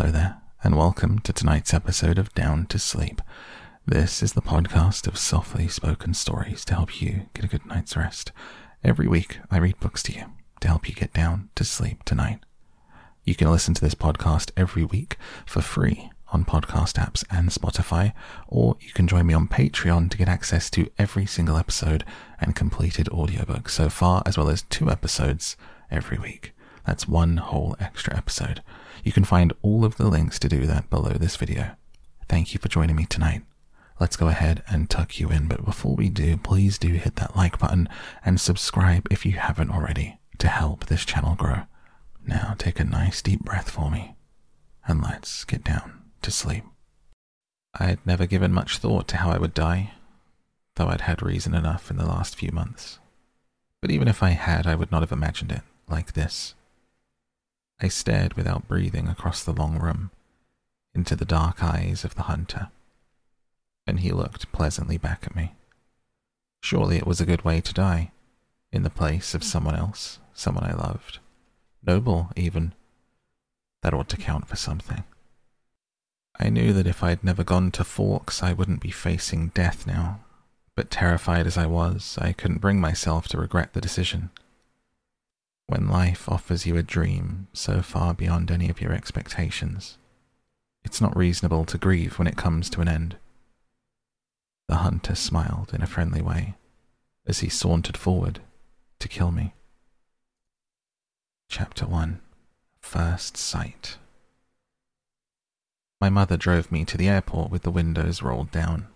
Hello there, and welcome to tonight's episode of Down to Sleep. This is the podcast of softly spoken stories to help you get a good night's rest. Every week, I read books to you to help you get down to sleep tonight. You can listen to this podcast every week for free on podcast apps and Spotify, or you can join me on Patreon to get access to every single episode and completed audiobook so far, as well as two episodes every week. That's one whole extra episode. You can find all of the links to do that below this video. Thank you for joining me tonight. Let's go ahead and tuck you in, but before we do, please do hit that like button and subscribe if you haven't already to help this channel grow. Now take a nice deep breath for me and let's get down to sleep. I had never given much thought to how I would die, though I'd had reason enough in the last few months. But even if I had, I would not have imagined it like this. I stared without breathing across the long room into the dark eyes of the hunter, and he looked pleasantly back at me. Surely it was a good way to die, in the place of someone else, someone I loved. Noble, even. That ought to count for something. I knew that if I'd never gone to Forks, I wouldn't be facing death now, but terrified as I was, I couldn't bring myself to regret the decision when life offers you a dream so far beyond any of your expectations, it's not reasonable to grieve when it comes to an end. The hunter smiled in a friendly way as he sauntered forward to kill me. Chapter 1 First Sight My mother drove me to the airport with the windows rolled down.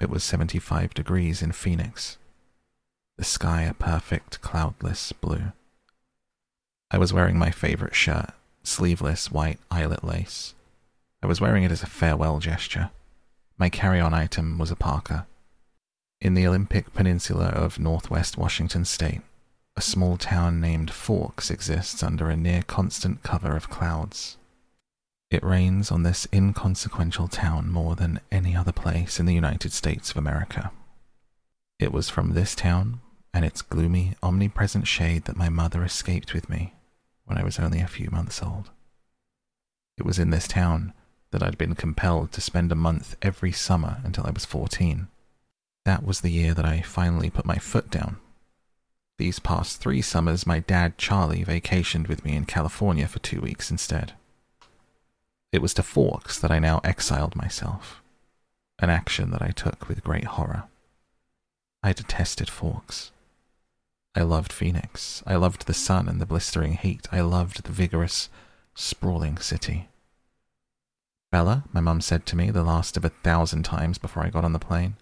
It was 75 degrees in Phoenix, the sky a perfect cloudless blue. I was wearing my favorite shirt, sleeveless white eyelet lace. I was wearing it as a farewell gesture. My carry on item was a parka. In the Olympic Peninsula of northwest Washington state, a small town named Forks exists under a near constant cover of clouds. It rains on this inconsequential town more than any other place in the United States of America. It was from this town and its gloomy, omnipresent shade that my mother escaped with me when I was only a few months old. It was in this town that I'd been compelled to spend a month every summer until I was 14. That was the year that I finally put my foot down. These past three summers, my dad, Charlie, vacationed with me in California for two weeks instead. It was to Forks that I now exiled myself, an action that I took with great horror. I detested Forks. I loved Phoenix. I loved the sun and the blistering heat. I loved the vigorous, sprawling city. Bella, my mum said to me the last of a thousand times before I got on the plane,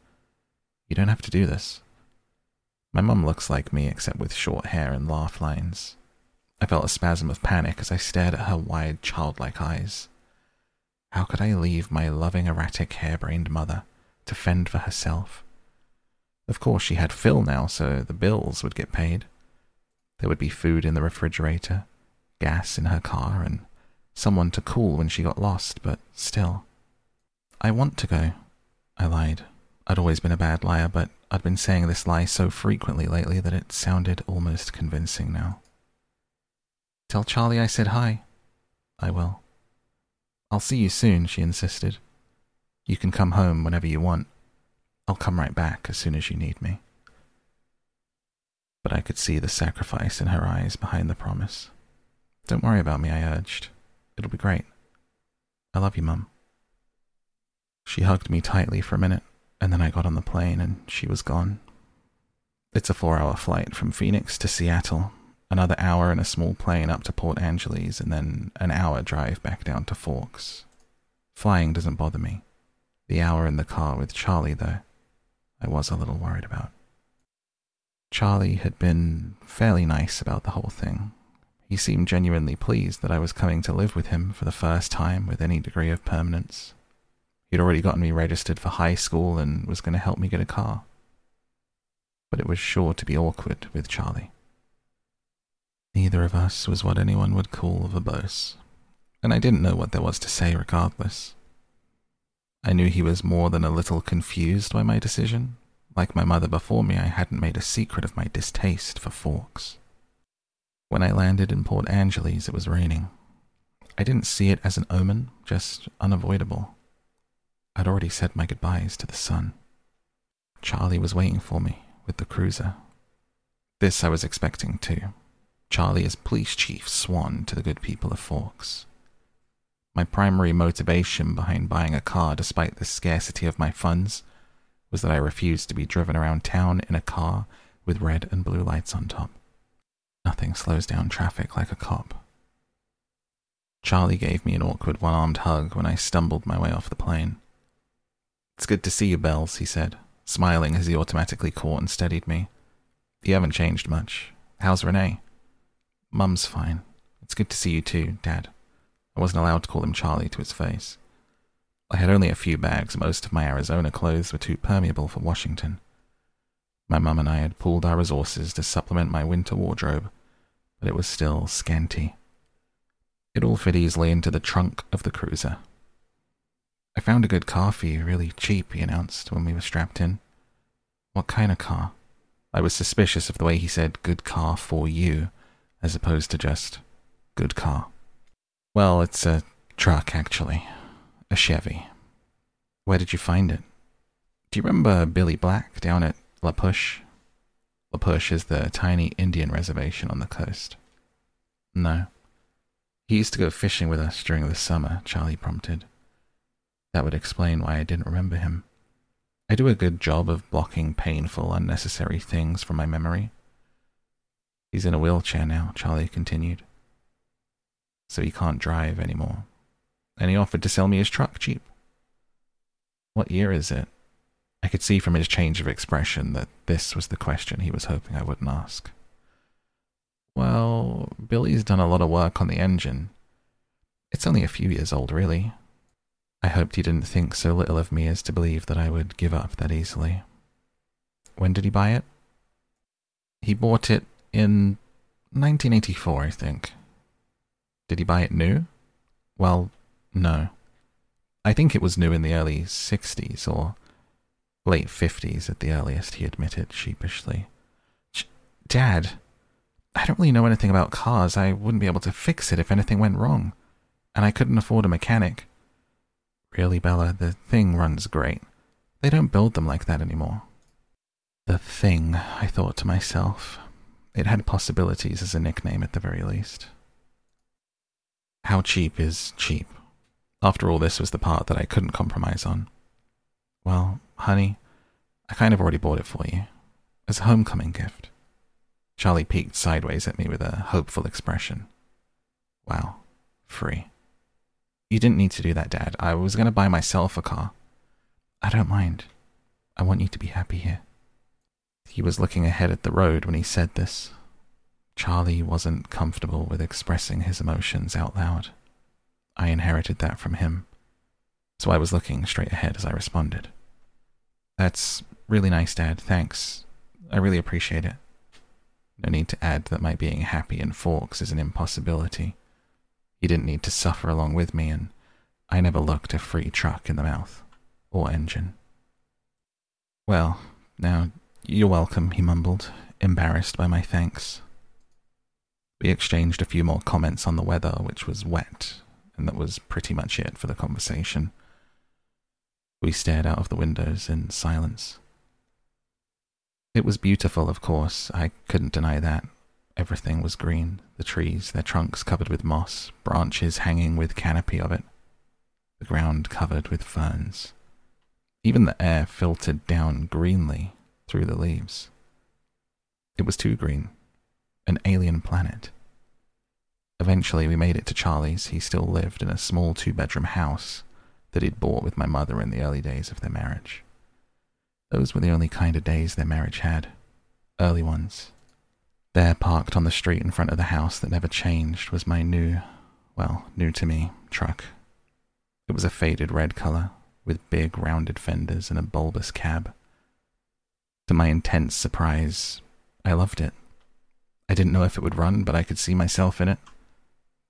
you don't have to do this. My mum looks like me except with short hair and laugh lines. I felt a spasm of panic as I stared at her wide, childlike eyes. How could I leave my loving, erratic, harebrained mother to fend for herself? Of course, she had Phil now, so the bills would get paid. There would be food in the refrigerator, gas in her car, and someone to call when she got lost, but still. I want to go. I lied. I'd always been a bad liar, but I'd been saying this lie so frequently lately that it sounded almost convincing now. Tell Charlie I said hi. I will. I'll see you soon, she insisted. You can come home whenever you want. I'll come right back as soon as you need me. But I could see the sacrifice in her eyes behind the promise. Don't worry about me, I urged. It'll be great. I love you, Mum. She hugged me tightly for a minute, and then I got on the plane and she was gone. It's a four hour flight from Phoenix to Seattle, another hour in a small plane up to Port Angeles, and then an hour drive back down to Forks. Flying doesn't bother me. The hour in the car with Charlie, though, I was a little worried about. Charlie had been fairly nice about the whole thing. He seemed genuinely pleased that I was coming to live with him for the first time with any degree of permanence. He'd already gotten me registered for high school and was going to help me get a car. But it was sure to be awkward with Charlie. Neither of us was what anyone would call verbose, and I didn't know what there was to say regardless. I knew he was more than a little confused by my decision. Like my mother before me, I hadn't made a secret of my distaste for forks. When I landed in Port Angeles, it was raining. I didn't see it as an omen, just unavoidable. I'd already said my goodbyes to the sun. Charlie was waiting for me with the cruiser. This I was expecting too. Charlie as police chief swan to the good people of Forks. My primary motivation behind buying a car despite the scarcity of my funds was that I refused to be driven around town in a car with red and blue lights on top. Nothing slows down traffic like a cop. Charlie gave me an awkward one armed hug when I stumbled my way off the plane. It's good to see you, Bells, he said, smiling as he automatically caught and steadied me. You haven't changed much. How's Renee? Mum's fine. It's good to see you too, Dad. I wasn't allowed to call him Charlie to his face. I had only a few bags, most of my Arizona clothes were too permeable for Washington. My mum and I had pooled our resources to supplement my winter wardrobe, but it was still scanty. It all fit easily into the trunk of the cruiser. I found a good car for you, really cheap, he announced when we were strapped in. What kind of car? I was suspicious of the way he said good car for you, as opposed to just good car. Well, it's a truck, actually. A Chevy. Where did you find it? Do you remember Billy Black down at La Push? La Push is the tiny Indian reservation on the coast. No. He used to go fishing with us during the summer, Charlie prompted. That would explain why I didn't remember him. I do a good job of blocking painful, unnecessary things from my memory. He's in a wheelchair now, Charlie continued. So he can't drive anymore. And he offered to sell me his truck cheap. What year is it? I could see from his change of expression that this was the question he was hoping I wouldn't ask. Well, Billy's done a lot of work on the engine. It's only a few years old, really. I hoped he didn't think so little of me as to believe that I would give up that easily. When did he buy it? He bought it in 1984, I think. Did he buy it new? Well, no. I think it was new in the early 60s or late 50s at the earliest, he admitted sheepishly. Dad, I don't really know anything about cars. I wouldn't be able to fix it if anything went wrong. And I couldn't afford a mechanic. Really, Bella, the thing runs great. They don't build them like that anymore. The thing, I thought to myself. It had possibilities as a nickname at the very least. How cheap is cheap? After all, this was the part that I couldn't compromise on. Well, honey, I kind of already bought it for you. As a homecoming gift. Charlie peeked sideways at me with a hopeful expression. Wow, free. You didn't need to do that, Dad. I was going to buy myself a car. I don't mind. I want you to be happy here. He was looking ahead at the road when he said this. Charlie wasn't comfortable with expressing his emotions out loud. I inherited that from him. So I was looking straight ahead as I responded. That's really nice, Dad. Thanks. I really appreciate it. No need to add that my being happy in Forks is an impossibility. He didn't need to suffer along with me, and I never looked a free truck in the mouth or engine. Well, now, you're welcome, he mumbled, embarrassed by my thanks. We exchanged a few more comments on the weather, which was wet, and that was pretty much it for the conversation. We stared out of the windows in silence. It was beautiful, of course, I couldn't deny that. Everything was green the trees, their trunks covered with moss, branches hanging with canopy of it, the ground covered with ferns. Even the air filtered down greenly through the leaves. It was too green, an alien planet. Eventually, we made it to Charlie's. He still lived in a small two bedroom house that he'd bought with my mother in the early days of their marriage. Those were the only kind of days their marriage had. Early ones. There, parked on the street in front of the house that never changed, was my new, well, new to me, truck. It was a faded red color, with big rounded fenders and a bulbous cab. To my intense surprise, I loved it. I didn't know if it would run, but I could see myself in it.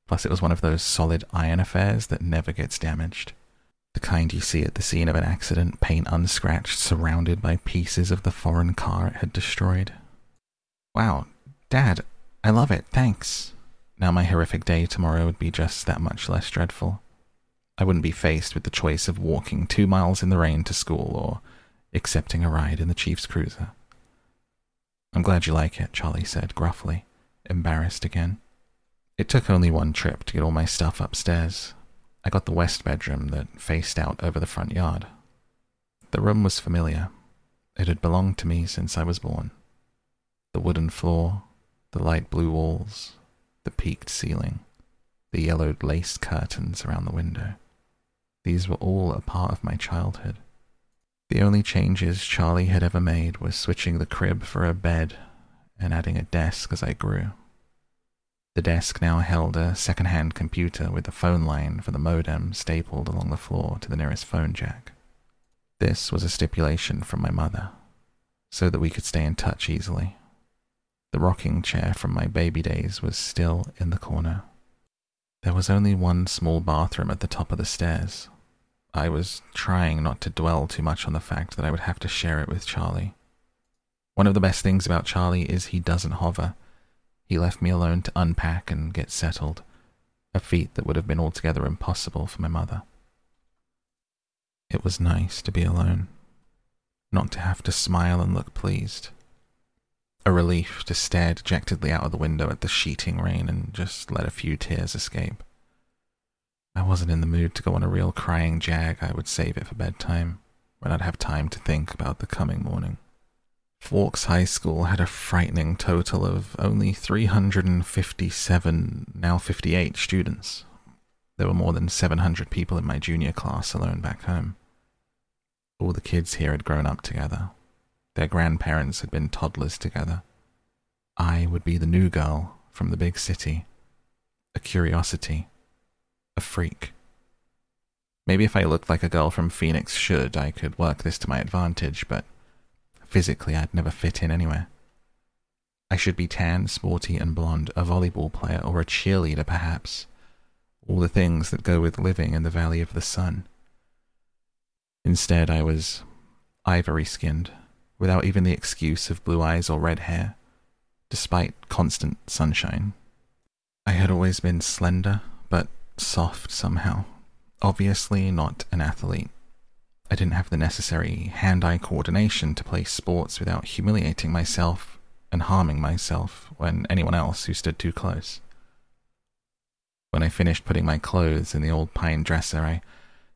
Plus, it was one of those solid iron affairs that never gets damaged. The kind you see at the scene of an accident, paint unscratched, surrounded by pieces of the foreign car it had destroyed. Wow, Dad, I love it, thanks. Now my horrific day tomorrow would be just that much less dreadful. I wouldn't be faced with the choice of walking two miles in the rain to school or accepting a ride in the Chief's cruiser. I'm glad you like it, Charlie said gruffly, embarrassed again. It took only one trip to get all my stuff upstairs. I got the west bedroom that faced out over the front yard. The room was familiar. It had belonged to me since I was born. The wooden floor, the light blue walls, the peaked ceiling, the yellowed lace curtains around the window. These were all a part of my childhood. The only changes Charlie had ever made was switching the crib for a bed and adding a desk as I grew. The desk now held a second-hand computer with a phone line for the modem stapled along the floor to the nearest phone jack. This was a stipulation from my mother, so that we could stay in touch easily. The rocking chair from my baby days was still in the corner. There was only one small bathroom at the top of the stairs. I was trying not to dwell too much on the fact that I would have to share it with Charlie. One of the best things about Charlie is he doesn't hover. He left me alone to unpack and get settled, a feat that would have been altogether impossible for my mother. It was nice to be alone, not to have to smile and look pleased. A relief to stare dejectedly out of the window at the sheeting rain and just let a few tears escape. I wasn't in the mood to go on a real crying jag, I would save it for bedtime, when I'd have time to think about the coming morning. Forks High School had a frightening total of only 357, now 58 students. There were more than 700 people in my junior class alone back home. All the kids here had grown up together. Their grandparents had been toddlers together. I would be the new girl from the big city, a curiosity, a freak. Maybe if I looked like a girl from Phoenix should, I could work this to my advantage, but Physically, I'd never fit in anywhere. I should be tan, sporty, and blonde, a volleyball player, or a cheerleader, perhaps. All the things that go with living in the Valley of the Sun. Instead, I was ivory skinned, without even the excuse of blue eyes or red hair, despite constant sunshine. I had always been slender, soft somehow. Obviously, not an athlete. I didn't have the necessary hand eye coordination to play sports without humiliating myself and harming myself when anyone else who stood too close. When I finished putting my clothes in the old pine dresser, I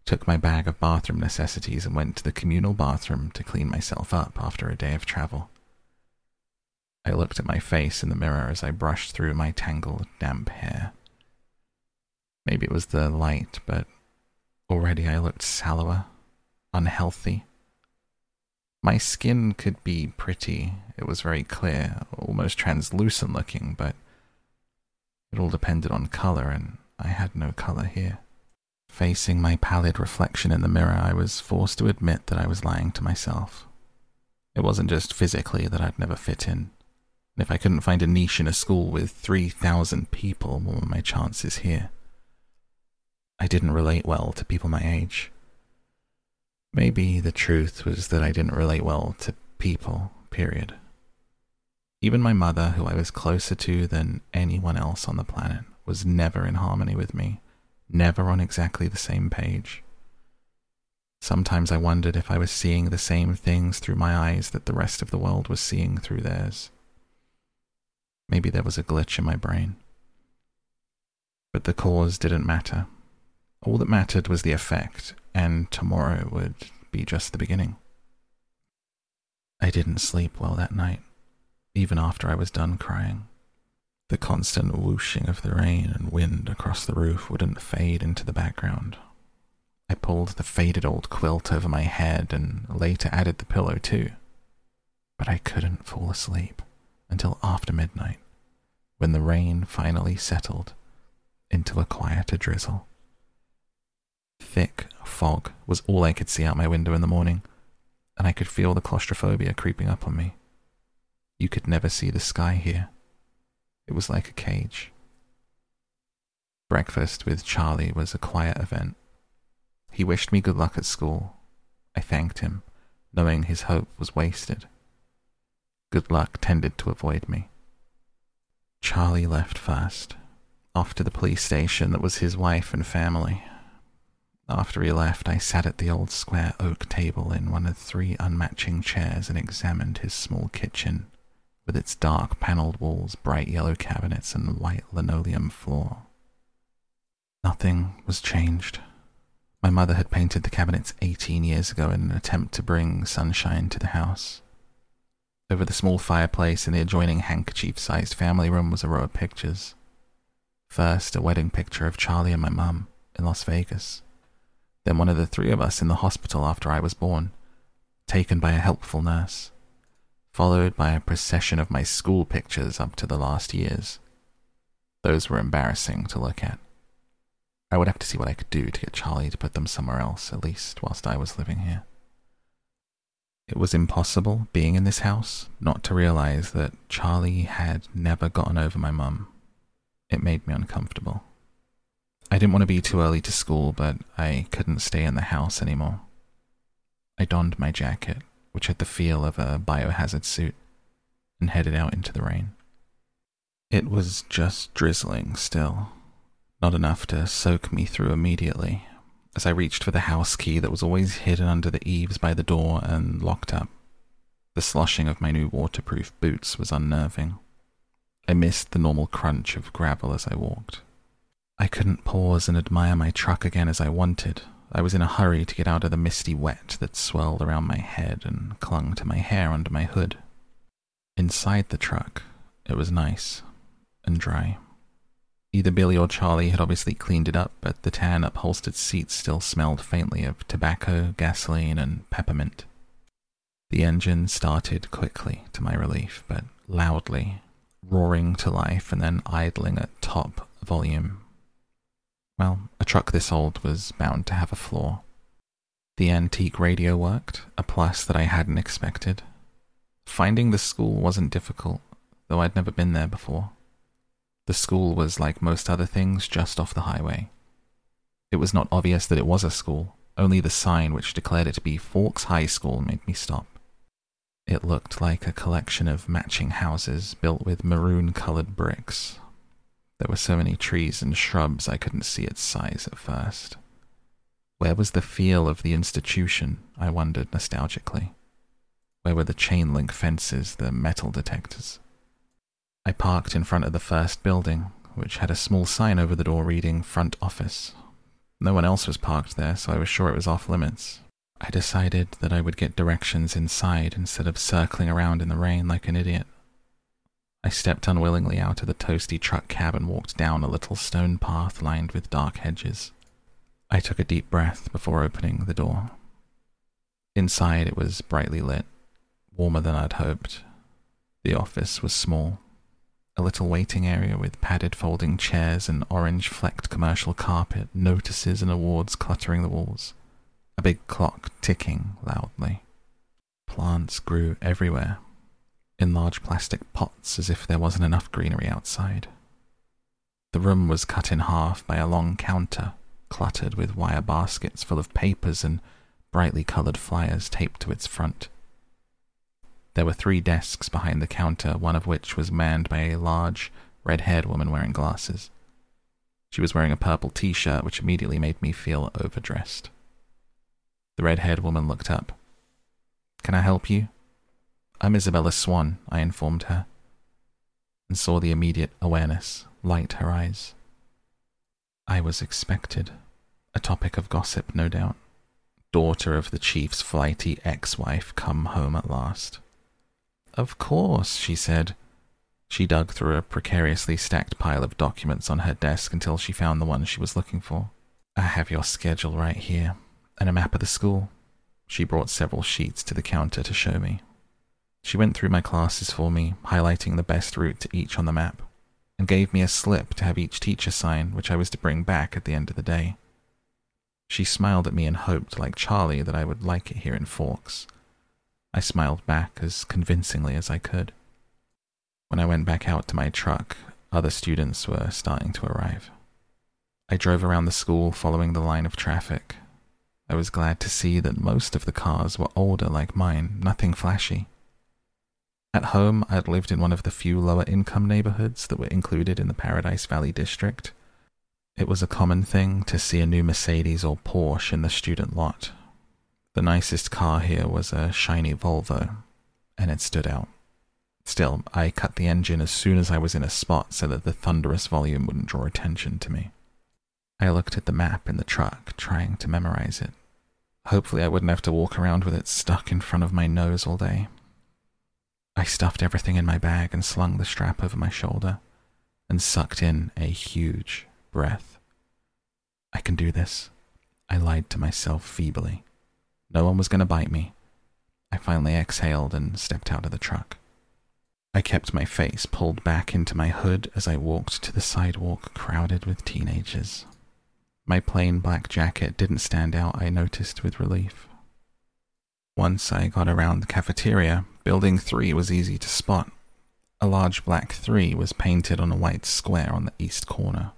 took my bag of bathroom necessities and went to the communal bathroom to clean myself up after a day of travel. I looked at my face in the mirror as I brushed through my tangled, damp hair. Maybe it was the light, but already I looked sallower unhealthy. My skin could be pretty. It was very clear, almost translucent looking, but it all depended on color, and I had no color here. Facing my pallid reflection in the mirror, I was forced to admit that I was lying to myself. It wasn't just physically that I'd never fit in. And if I couldn't find a niche in a school with 3,000 people, what were my chances here? I didn't relate well to people my age. Maybe the truth was that I didn't relate well to people, period. Even my mother, who I was closer to than anyone else on the planet, was never in harmony with me, never on exactly the same page. Sometimes I wondered if I was seeing the same things through my eyes that the rest of the world was seeing through theirs. Maybe there was a glitch in my brain. But the cause didn't matter. All that mattered was the effect, and tomorrow would be just the beginning. I didn't sleep well that night, even after I was done crying. The constant whooshing of the rain and wind across the roof wouldn't fade into the background. I pulled the faded old quilt over my head and later added the pillow too. But I couldn't fall asleep until after midnight, when the rain finally settled into a quieter drizzle. Thick fog was all I could see out my window in the morning, and I could feel the claustrophobia creeping up on me. You could never see the sky here. It was like a cage. Breakfast with Charlie was a quiet event. He wished me good luck at school. I thanked him, knowing his hope was wasted. Good luck tended to avoid me. Charlie left first. Off to the police station that was his wife and family. After he left, I sat at the old square oak table in one of three unmatching chairs and examined his small kitchen with its dark panelled walls, bright yellow cabinets, and white linoleum floor. Nothing was changed. My mother had painted the cabinets 18 years ago in an attempt to bring sunshine to the house. Over the small fireplace in the adjoining handkerchief sized family room was a row of pictures. First, a wedding picture of Charlie and my mum in Las Vegas. Then, one of the three of us in the hospital after I was born, taken by a helpful nurse followed by a procession of my school pictures up to the last years. Those were embarrassing to look at. I would have to see what I could do to get Charlie to put them somewhere else, at least whilst I was living here. It was impossible, being in this house, not to realize that Charlie had never gotten over my mum. It made me uncomfortable. I didn't want to be too early to school, but I couldn't stay in the house anymore. I donned my jacket which had the feel of a biohazard suit, and headed out into the rain. It was just drizzling still, not enough to soak me through immediately, as I reached for the house key that was always hidden under the eaves by the door and locked up. The sloshing of my new waterproof boots was unnerving. I missed the normal crunch of gravel as I walked. I couldn't pause and admire my truck again as I wanted, I was in a hurry to get out of the misty wet that swirled around my head and clung to my hair under my hood. Inside the truck, it was nice and dry. Either Billy or Charlie had obviously cleaned it up, but the tan upholstered seats still smelled faintly of tobacco, gasoline, and peppermint. The engine started quickly, to my relief, but loudly, roaring to life and then idling at top volume well, a truck this old was bound to have a flaw. The antique radio worked, a plus that I hadn't expected. Finding the school wasn't difficult, though I'd never been there before. The school was like most other things just off the highway. It was not obvious that it was a school, only the sign which declared it to be Forks High School made me stop. It looked like a collection of matching houses built with maroon colored bricks, there were so many trees and shrubs I couldn't see its size at first. Where was the feel of the institution? I wondered nostalgically. Where were the chain link fences, the metal detectors? I parked in front of the first building, which had a small sign over the door reading Front Office. No one else was parked there, so I was sure it was off limits. I decided that I would get directions inside instead of circling around in the rain like an idiot. I stepped unwillingly out of the toasty truck cab and walked down a little stone path lined with dark hedges. I took a deep breath before opening the door. Inside, it was brightly lit, warmer than I'd hoped. The office was small, a little waiting area with padded folding chairs and orange flecked commercial carpet, notices and awards cluttering the walls, a big clock ticking loudly. Plants grew everywhere, in large plastic pots as if there wasn't enough greenery outside. The room was cut in half by a long counter cluttered with wire baskets full of papers and brightly coloured flyers taped to its front. There were three desks behind the counter, one of which was manned by a large, red haired woman wearing glasses. She was wearing a purple t shirt, which immediately made me feel overdressed. The red haired woman looked up. Can I help you? I'm Isabella Swan, I informed her, and saw the immediate awareness light her eyes. I was expected, a topic of gossip, no doubt. Daughter of the chief's flighty ex wife come home at last. Of course, she said. She dug through a precariously stacked pile of documents on her desk until she found the one she was looking for. I have your schedule right here, and a map of the school. She brought several sheets to the counter to show me. She went through my classes for me, highlighting the best route to each on the map, and gave me a slip to have each teacher sign, which I was to bring back at the end of the day. She smiled at me and hoped, like Charlie, that I would like it here in Forks. I smiled back as convincingly as I could. When I went back out to my truck, other students were starting to arrive. I drove around the school following the line of traffic. I was glad to see that most of the cars were older like mine, nothing flashy. At home, I'd lived in one of the few lower income neighborhoods that were included in the Paradise Valley district. It was a common thing to see a new Mercedes or Porsche in the student lot. The nicest car here was a shiny Volvo, and it stood out. Still, I cut the engine as soon as I was in a spot so that the thunderous volume wouldn't draw attention to me. I looked at the map in the truck, trying to memorize it. Hopefully, I wouldn't have to walk around with it stuck in front of my nose all day. I stuffed everything in my bag and slung the strap over my shoulder and sucked in a huge breath. I can do this. I lied to myself feebly. No one was going to bite me. I finally exhaled and stepped out of the truck. I kept my face pulled back into my hood as I walked to the sidewalk crowded with teenagers. My plain black jacket didn't stand out, I noticed with relief. Once I got around the cafeteria, Building 3 was easy to spot. A large black 3 was painted on a white square on the east corner.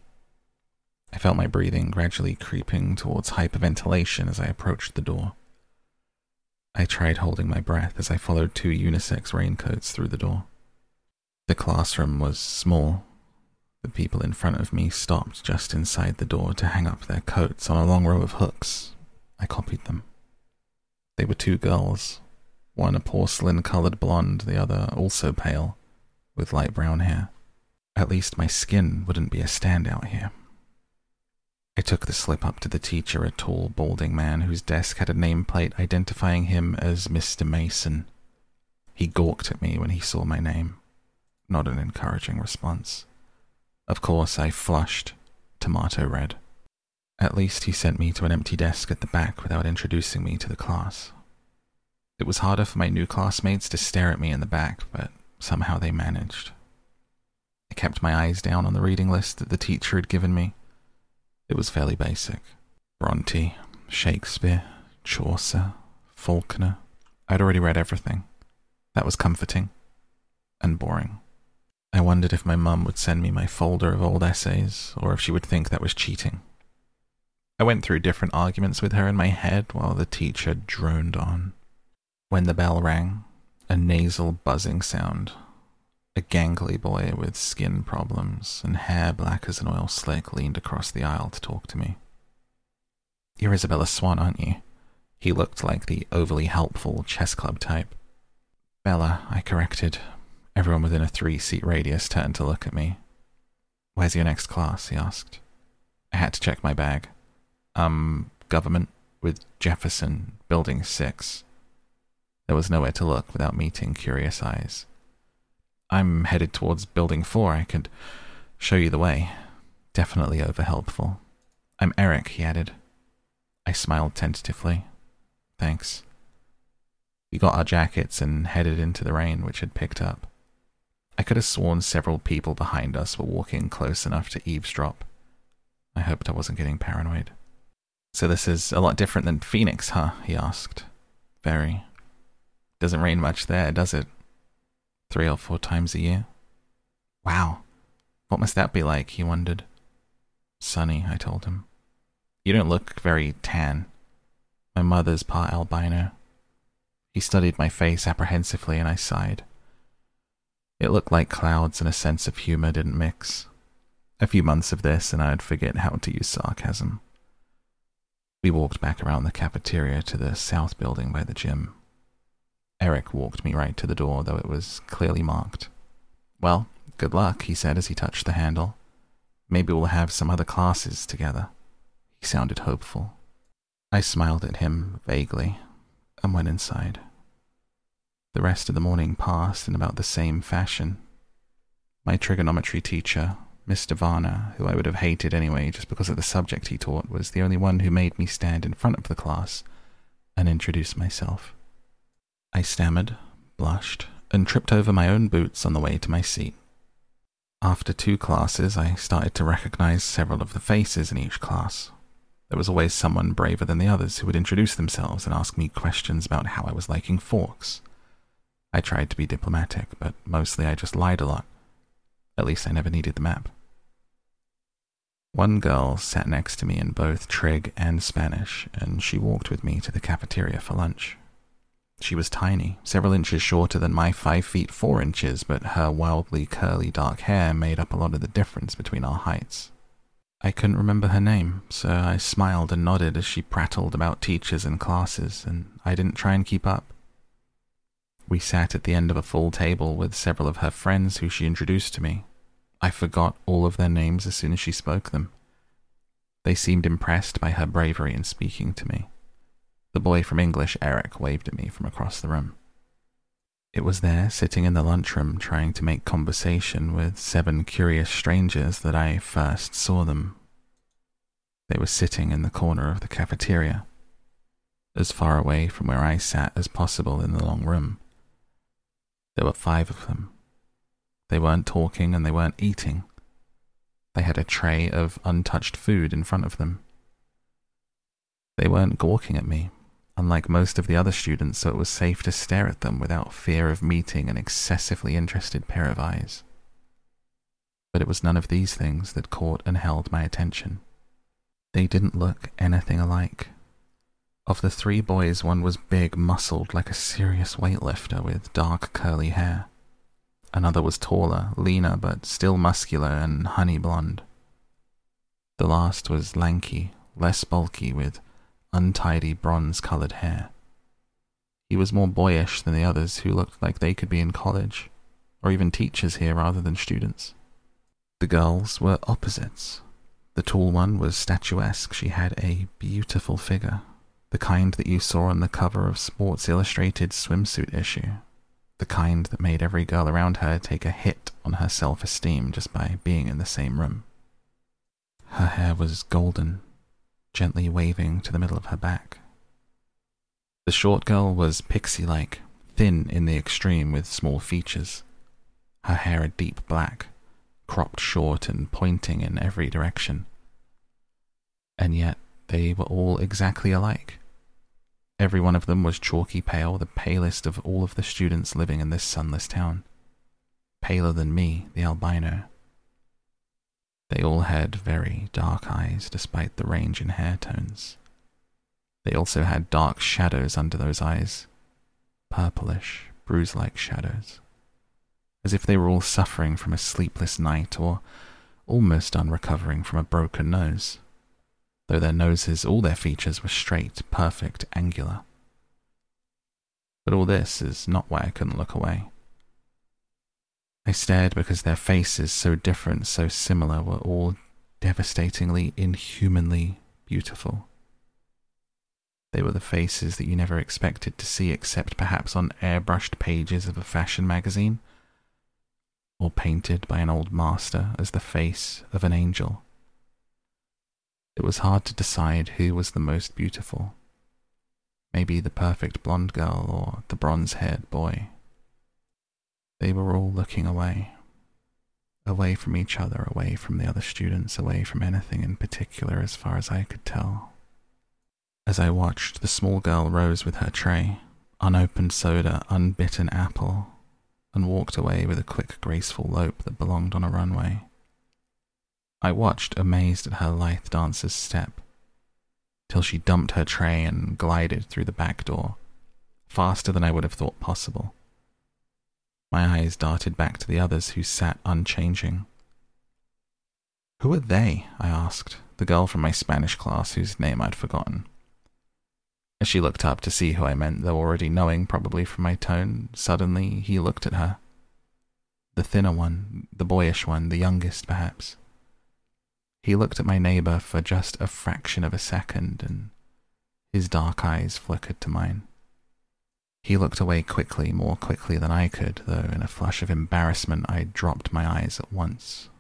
I felt my breathing gradually creeping towards hyperventilation as I approached the door. I tried holding my breath as I followed two unisex raincoats through the door. The classroom was small. The people in front of me stopped just inside the door to hang up their coats on a long row of hooks. I copied them. They were two girls, one a porcelain colored blonde, the other also pale, with light brown hair. At least my skin wouldn't be a standout here. I took the slip up to the teacher, a tall, balding man whose desk had a nameplate identifying him as Mr. Mason. He gawked at me when he saw my name. Not an encouraging response. Of course, I flushed, tomato red. At least he sent me to an empty desk at the back without introducing me to the class. It was harder for my new classmates to stare at me in the back, but somehow they managed. I kept my eyes down on the reading list that the teacher had given me. It was fairly basic. Bronte, Shakespeare, Chaucer, Faulkner. I'd already read everything. That was comforting and boring. I wondered if my mum would send me my folder of old essays, or if she would think that was cheating. I went through different arguments with her in my head while the teacher droned on. When the bell rang, a nasal buzzing sound a gangly boy with skin problems and hair black as an oil slick leaned across the aisle to talk to me. You're Isabella Swan, aren't you? He looked like the overly helpful chess club type. Bella, I corrected. Everyone within a three seat radius turned to look at me. Where's your next class? he asked. I had to check my bag. Um, government with Jefferson, Building 6. There was nowhere to look without meeting curious eyes. I'm headed towards Building 4. I could show you the way. Definitely over helpful. I'm Eric, he added. I smiled tentatively. Thanks. We got our jackets and headed into the rain, which had picked up. I could have sworn several people behind us were walking close enough to eavesdrop. I hoped I wasn't getting paranoid. So this is a lot different than Phoenix, huh? he asked. Very. Doesn't rain much there, does it? three or four times a year. Wow, what must that be like? he wondered. Sunny, I told him. You don't look very tan. My mother's part albino. He studied my face apprehensively, and I sighed. It looked like clouds and a sense of humor didn't mix. A few months of this, and I'd forget how to use sarcasm. We walked back around the cafeteria to the south building by the gym. Eric walked me right to the door, though it was clearly marked. Well, good luck, he said as he touched the handle. Maybe we'll have some other classes together. He sounded hopeful. I smiled at him vaguely and went inside. The rest of the morning passed in about the same fashion. My trigonometry teacher, Mr. Varner, who I would have hated anyway just because of the subject he taught, was the only one who made me stand in front of the class and introduce myself. I stammered, blushed, and tripped over my own boots on the way to my seat. After two classes, I started to recognize several of the faces in each class. There was always someone braver than the others who would introduce themselves and ask me questions about how I was liking forks. I tried to be diplomatic, but mostly I just lied a lot. At least I never needed the map. One girl sat next to me in both Trig and Spanish, and she walked with me to the cafeteria for lunch. She was tiny, several inches shorter than my five feet four inches, but her wildly curly dark hair made up a lot of the difference between our heights. I couldn't remember her name, so I smiled and nodded as she prattled about teachers and classes, and I didn't try and keep up. We sat at the end of a full table with several of her friends who she introduced to me. I forgot all of their names as soon as she spoke them. They seemed impressed by her bravery in speaking to me. The boy from English, Eric, waved at me from across the room. It was there, sitting in the lunchroom, trying to make conversation with seven curious strangers, that I first saw them. They were sitting in the corner of the cafeteria, as far away from where I sat as possible in the long room. There were five of them. They weren't talking and they weren't eating. They had a tray of untouched food in front of them. They weren't gawking at me, unlike most of the other students, so it was safe to stare at them without fear of meeting an excessively interested pair of eyes. But it was none of these things that caught and held my attention. They didn't look anything alike. Of the three boys, one was big, muscled like a serious weightlifter with dark, curly hair. Another was taller, leaner, but still muscular and honey blonde. The last was lanky, less bulky, with untidy bronze colored hair. He was more boyish than the others who looked like they could be in college, or even teachers here rather than students. The girls were opposites. The tall one was statuesque. She had a beautiful figure, the kind that you saw on the cover of Sports Illustrated swimsuit issue, the kind that made every girl around her take a hit on her self esteem just by being in the same room. Her hair was golden, gently waving to the middle of her back. The short girl was pixie like, thin in the extreme with small features. Her hair a deep black, cropped short and pointing in every direction. And yet they were all exactly alike. Every one of them was chalky pale, the palest of all of the students living in this sunless town. Paler than me, the albino. They all had very dark eyes despite the range in hair tones. They also had dark shadows under those eyes, purplish, bruise like shadows, as if they were all suffering from a sleepless night or almost unrecovering from a broken nose, though their noses, all their features were straight, perfect, angular. But all this is not why I couldn't look away. I stared because their faces, so different, so similar, were all devastatingly, inhumanly beautiful. They were the faces that you never expected to see except perhaps on airbrushed pages of a fashion magazine, or painted by an old master as the face of an angel. It was hard to decide who was the most beautiful. Maybe the perfect blonde girl or the bronze haired boy. They were all looking away. Away from each other, away from the other students, away from anything in particular as far as I could tell. As I watched, the small girl rose with her tray, unopened soda, unbitten apple, and walked away with a quick, graceful lope that belonged on a runway. I watched, amazed at her lithe dancer's step, till she dumped her tray and glided through the back door, faster than I would have thought possible. My eyes darted back to the others who sat unchanging. Who are they? I asked, the girl from my Spanish class whose name I'd forgotten. As she looked up to see who I meant, though already knowing probably from my tone, suddenly he looked at her. The thinner one, the boyish one, the youngest perhaps. He looked at my neighbor for just a fraction of a second, and his dark eyes flickered to mine. He looked away quickly, more quickly than I could, though in a flush of embarrassment I dropped my eyes at once.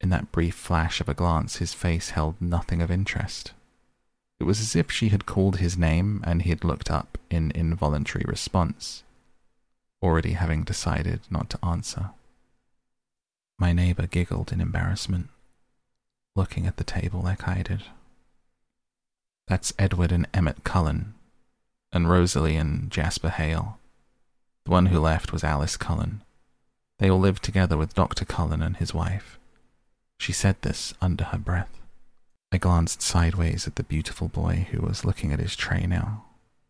In that brief flash of a glance, his face held nothing of interest. It was as if she had called his name and he had looked up in involuntary response, already having decided not to answer. My neighbor giggled in embarrassment, looking at the table like I did. That's Edward and Emmett Cullen, and Rosalie and Jasper Hale. The one who left was Alice Cullen. They all lived together with Dr. Cullen and his wife. She said this under her breath. I glanced sideways at the beautiful boy who was looking at his tray now,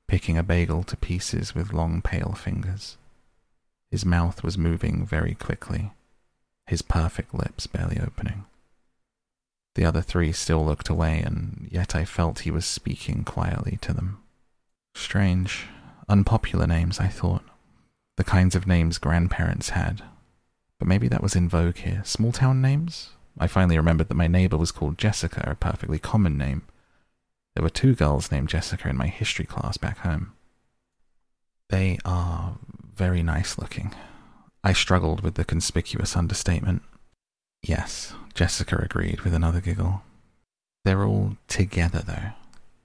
picking a bagel to pieces with long pale fingers. His mouth was moving very quickly, his perfect lips barely opening. The other three still looked away, and yet I felt he was speaking quietly to them. Strange, unpopular names, I thought. The kinds of names grandparents had. But maybe that was in vogue here. Small town names? I finally remembered that my neighbor was called Jessica, a perfectly common name. There were two girls named Jessica in my history class back home. They are very nice looking. I struggled with the conspicuous understatement. Yes, Jessica agreed with another giggle. They're all together, though.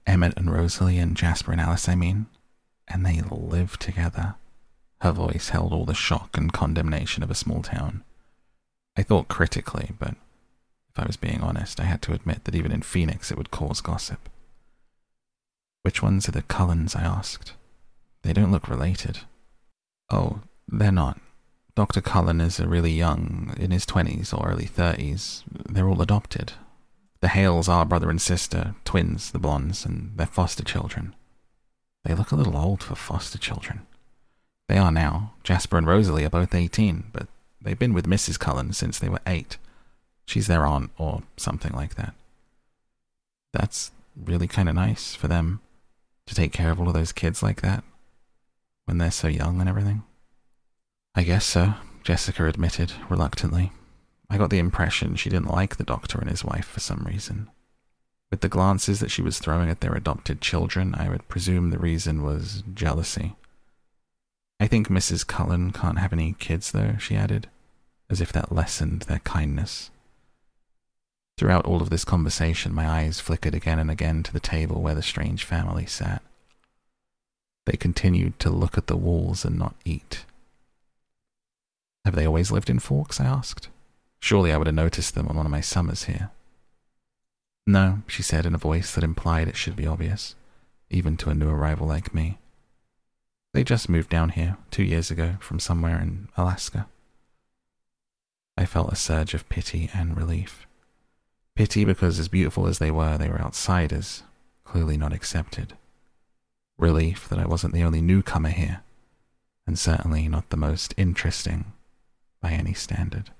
Emmett and Rosalie and Jasper and Alice, I mean. And they live together. Her voice held all the shock and condemnation of a small town. I thought critically, but if I was being honest, I had to admit that even in Phoenix it would cause gossip. Which ones are the Cullens? I asked. They don't look related. Oh, they're not. Dr. Cullen is a really young, in his 20s or early 30s. They're all adopted. The Hales are brother and sister, twins, the Blondes, and they're foster children. They look a little old for foster children. They are now. Jasper and Rosalie are both 18, but they've been with Mrs. Cullen since they were 8. She's their aunt, or something like that. That's really kind of nice for them to take care of all of those kids like that when they're so young and everything. I guess so, Jessica admitted reluctantly. I got the impression she didn't like the doctor and his wife for some reason. With the glances that she was throwing at their adopted children, I would presume the reason was jealousy. I think Mrs. Cullen can't have any kids, though, she added, as if that lessened their kindness. Throughout all of this conversation, my eyes flickered again and again to the table where the strange family sat. They continued to look at the walls and not eat. Have they always lived in Forks? I asked. Surely I would have noticed them on one of my summers here. No, she said in a voice that implied it should be obvious, even to a new arrival like me. They just moved down here two years ago from somewhere in Alaska. I felt a surge of pity and relief. Pity because, as beautiful as they were, they were outsiders, clearly not accepted. Relief that I wasn't the only newcomer here, and certainly not the most interesting by any standard.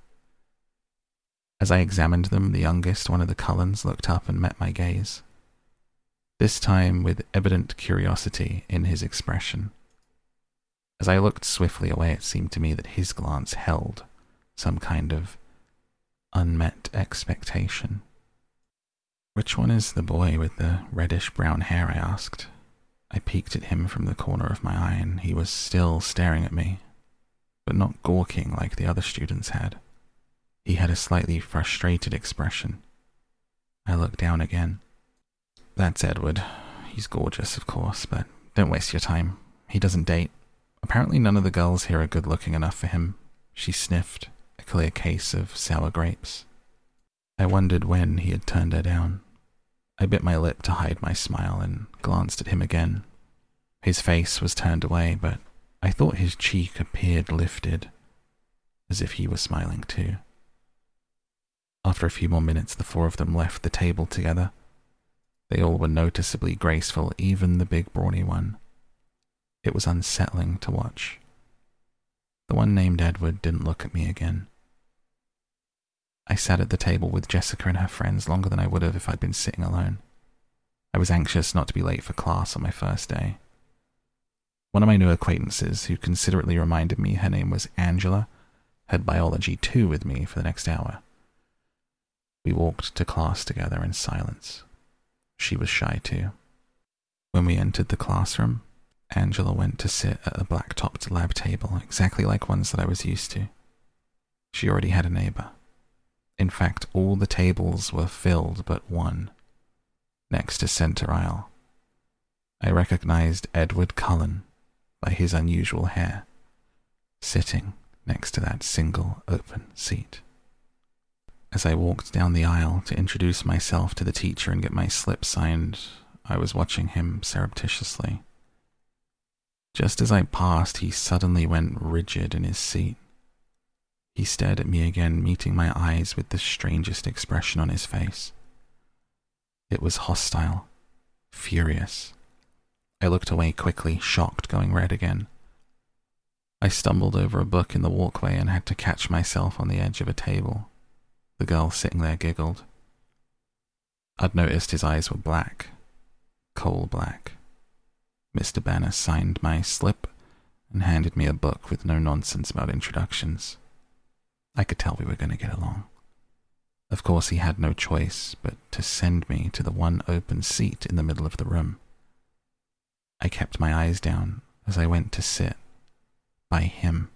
As I examined them, the youngest, one of the Cullens, looked up and met my gaze, this time with evident curiosity in his expression. As I looked swiftly away, it seemed to me that his glance held some kind of unmet expectation. Which one is the boy with the reddish brown hair? I asked. I peeked at him from the corner of my eye, and he was still staring at me, but not gawking like the other students had. He had a slightly frustrated expression. I looked down again. That's Edward. He's gorgeous, of course, but don't waste your time. He doesn't date. Apparently, none of the girls here are good looking enough for him. She sniffed, a clear case of sour grapes. I wondered when he had turned her down. I bit my lip to hide my smile and glanced at him again. His face was turned away, but I thought his cheek appeared lifted, as if he were smiling too. After a few more minutes, the four of them left the table together. They all were noticeably graceful, even the big brawny one. It was unsettling to watch. The one named Edward didn't look at me again. I sat at the table with Jessica and her friends longer than I would have if I'd been sitting alone. I was anxious not to be late for class on my first day. One of my new acquaintances, who considerately reminded me her name was Angela, had biology 2 with me for the next hour. We walked to class together in silence. She was shy too. When we entered the classroom, Angela went to sit at a black topped lab table, exactly like ones that I was used to. She already had a neighbor. In fact, all the tables were filled but one, next to center aisle. I recognized Edward Cullen, by his unusual hair, sitting next to that single open seat. As I walked down the aisle to introduce myself to the teacher and get my slip signed, I was watching him surreptitiously. Just as I passed, he suddenly went rigid in his seat. He stared at me again, meeting my eyes with the strangest expression on his face. It was hostile, furious, I looked away quickly, shocked, going red again. I stumbled over a book in the walkway and had to catch myself on the edge of a table. The girl sitting there giggled. I'd noticed his eyes were black, coal black. Mr. Banner signed my slip and handed me a book with no nonsense about introductions. I could tell we were going to get along. Of course, he had no choice but to send me to the one open seat in the middle of the room. I kept my eyes down as I went to sit by him,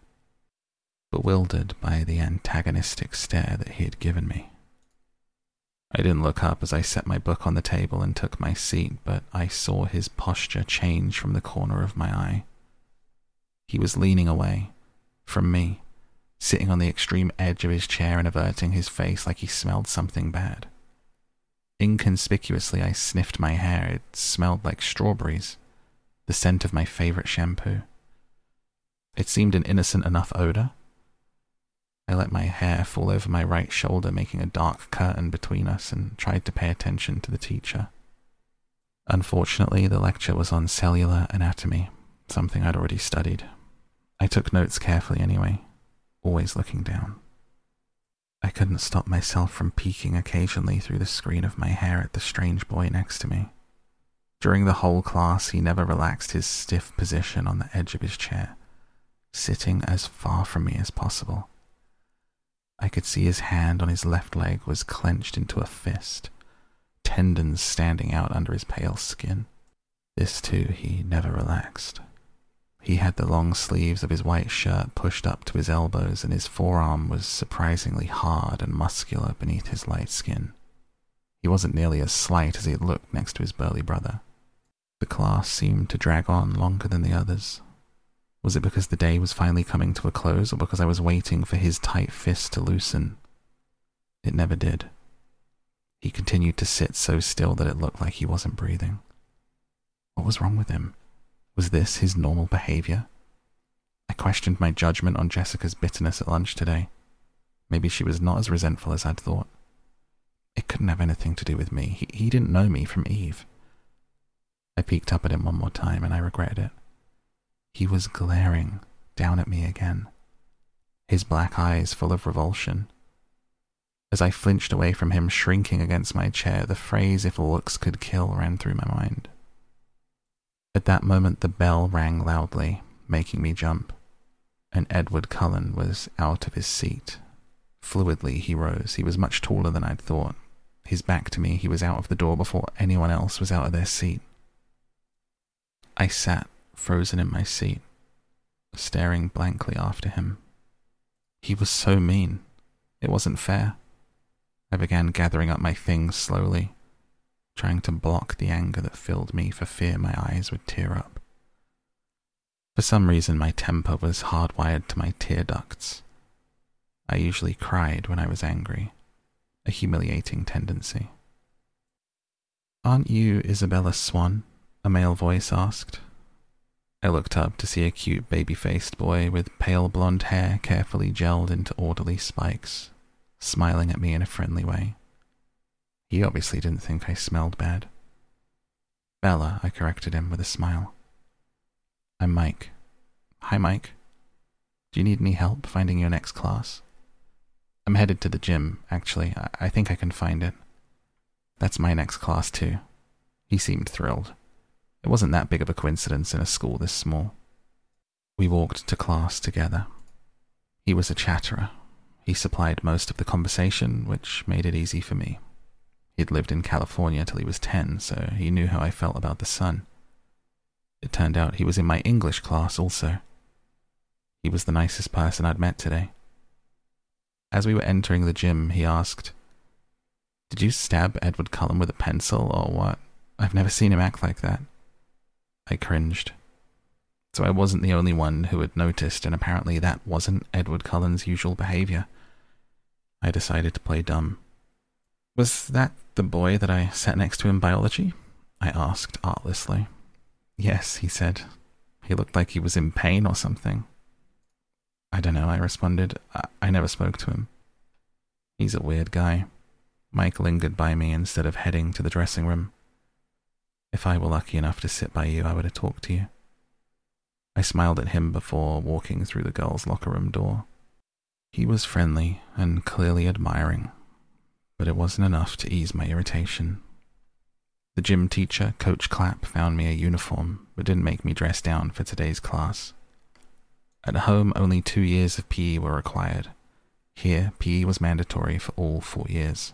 bewildered by the antagonistic stare that he had given me. I didn't look up as I set my book on the table and took my seat, but I saw his posture change from the corner of my eye. He was leaning away from me, sitting on the extreme edge of his chair and averting his face like he smelled something bad. Inconspicuously, I sniffed my hair. It smelled like strawberries the scent of my favorite shampoo. It seemed an innocent enough odor. I let my hair fall over my right shoulder, making a dark curtain between us, and tried to pay attention to the teacher. Unfortunately, the lecture was on cellular anatomy, something I'd already studied. I took notes carefully anyway, always looking down. I couldn't stop myself from peeking occasionally through the screen of my hair at the strange boy next to me. During the whole class, he never relaxed his stiff position on the edge of his chair, sitting as far from me as possible. I could see his hand on his left leg was clenched into a fist, tendons standing out under his pale skin. This too he never relaxed. He had the long sleeves of his white shirt pushed up to his elbows, and his forearm was surprisingly hard and muscular beneath his light skin. He wasn't nearly as slight as he had looked next to his burly brother. The class seemed to drag on longer than the others. Was it because the day was finally coming to a close, or because I was waiting for his tight fist to loosen? It never did. He continued to sit so still that it looked like he wasn't breathing. What was wrong with him? Was this his normal behavior? I questioned my judgment on Jessica's bitterness at lunch today. Maybe she was not as resentful as I'd thought. It couldn't have anything to do with me. He, he didn't know me from Eve. I peeked up at him one more time and I regretted it. He was glaring down at me again, his black eyes full of revulsion. As I flinched away from him, shrinking against my chair, the phrase, if looks could kill, ran through my mind. At that moment, the bell rang loudly, making me jump, and Edward Cullen was out of his seat. Fluidly, he rose. He was much taller than I'd thought. His back to me, he was out of the door before anyone else was out of their seat. I sat, frozen in my seat, staring blankly after him. He was so mean. It wasn't fair. I began gathering up my things slowly, trying to block the anger that filled me for fear my eyes would tear up. For some reason, my temper was hardwired to my tear ducts. I usually cried when I was angry, a humiliating tendency. Aren't you Isabella Swan? a male voice asked. I looked up to see a cute baby faced boy with pale blonde hair carefully gelled into orderly spikes, smiling at me in a friendly way. He obviously didn't think I smelled bad. Bella, I corrected him with a smile. I'm Mike. Hi, Mike. Do you need any help finding your next class? I'm headed to the gym, actually. I, I think I can find it. That's my next class, too. He seemed thrilled. It wasn't that big of a coincidence in a school this small. We walked to class together. He was a chatterer. He supplied most of the conversation, which made it easy for me. He'd lived in California till he was ten, so he knew how I felt about the sun. It turned out he was in my English class also. He was the nicest person I'd met today. As we were entering the gym, he asked, Did you stab Edward Cullen with a pencil or what? I've never seen him act like that. I cringed. So I wasn't the only one who had noticed, and apparently that wasn't Edward Cullen's usual behavior. I decided to play dumb. Was that the boy that I sat next to in biology? I asked artlessly. Yes, he said. He looked like he was in pain or something. I don't know, I responded. I, I never spoke to him. He's a weird guy. Mike lingered by me instead of heading to the dressing room. If I were lucky enough to sit by you, I would have talked to you. I smiled at him before walking through the girls' locker room door. He was friendly and clearly admiring, but it wasn't enough to ease my irritation. The gym teacher, Coach Clapp, found me a uniform, but didn't make me dress down for today's class. At home, only two years of PE were required. Here, PE was mandatory for all four years.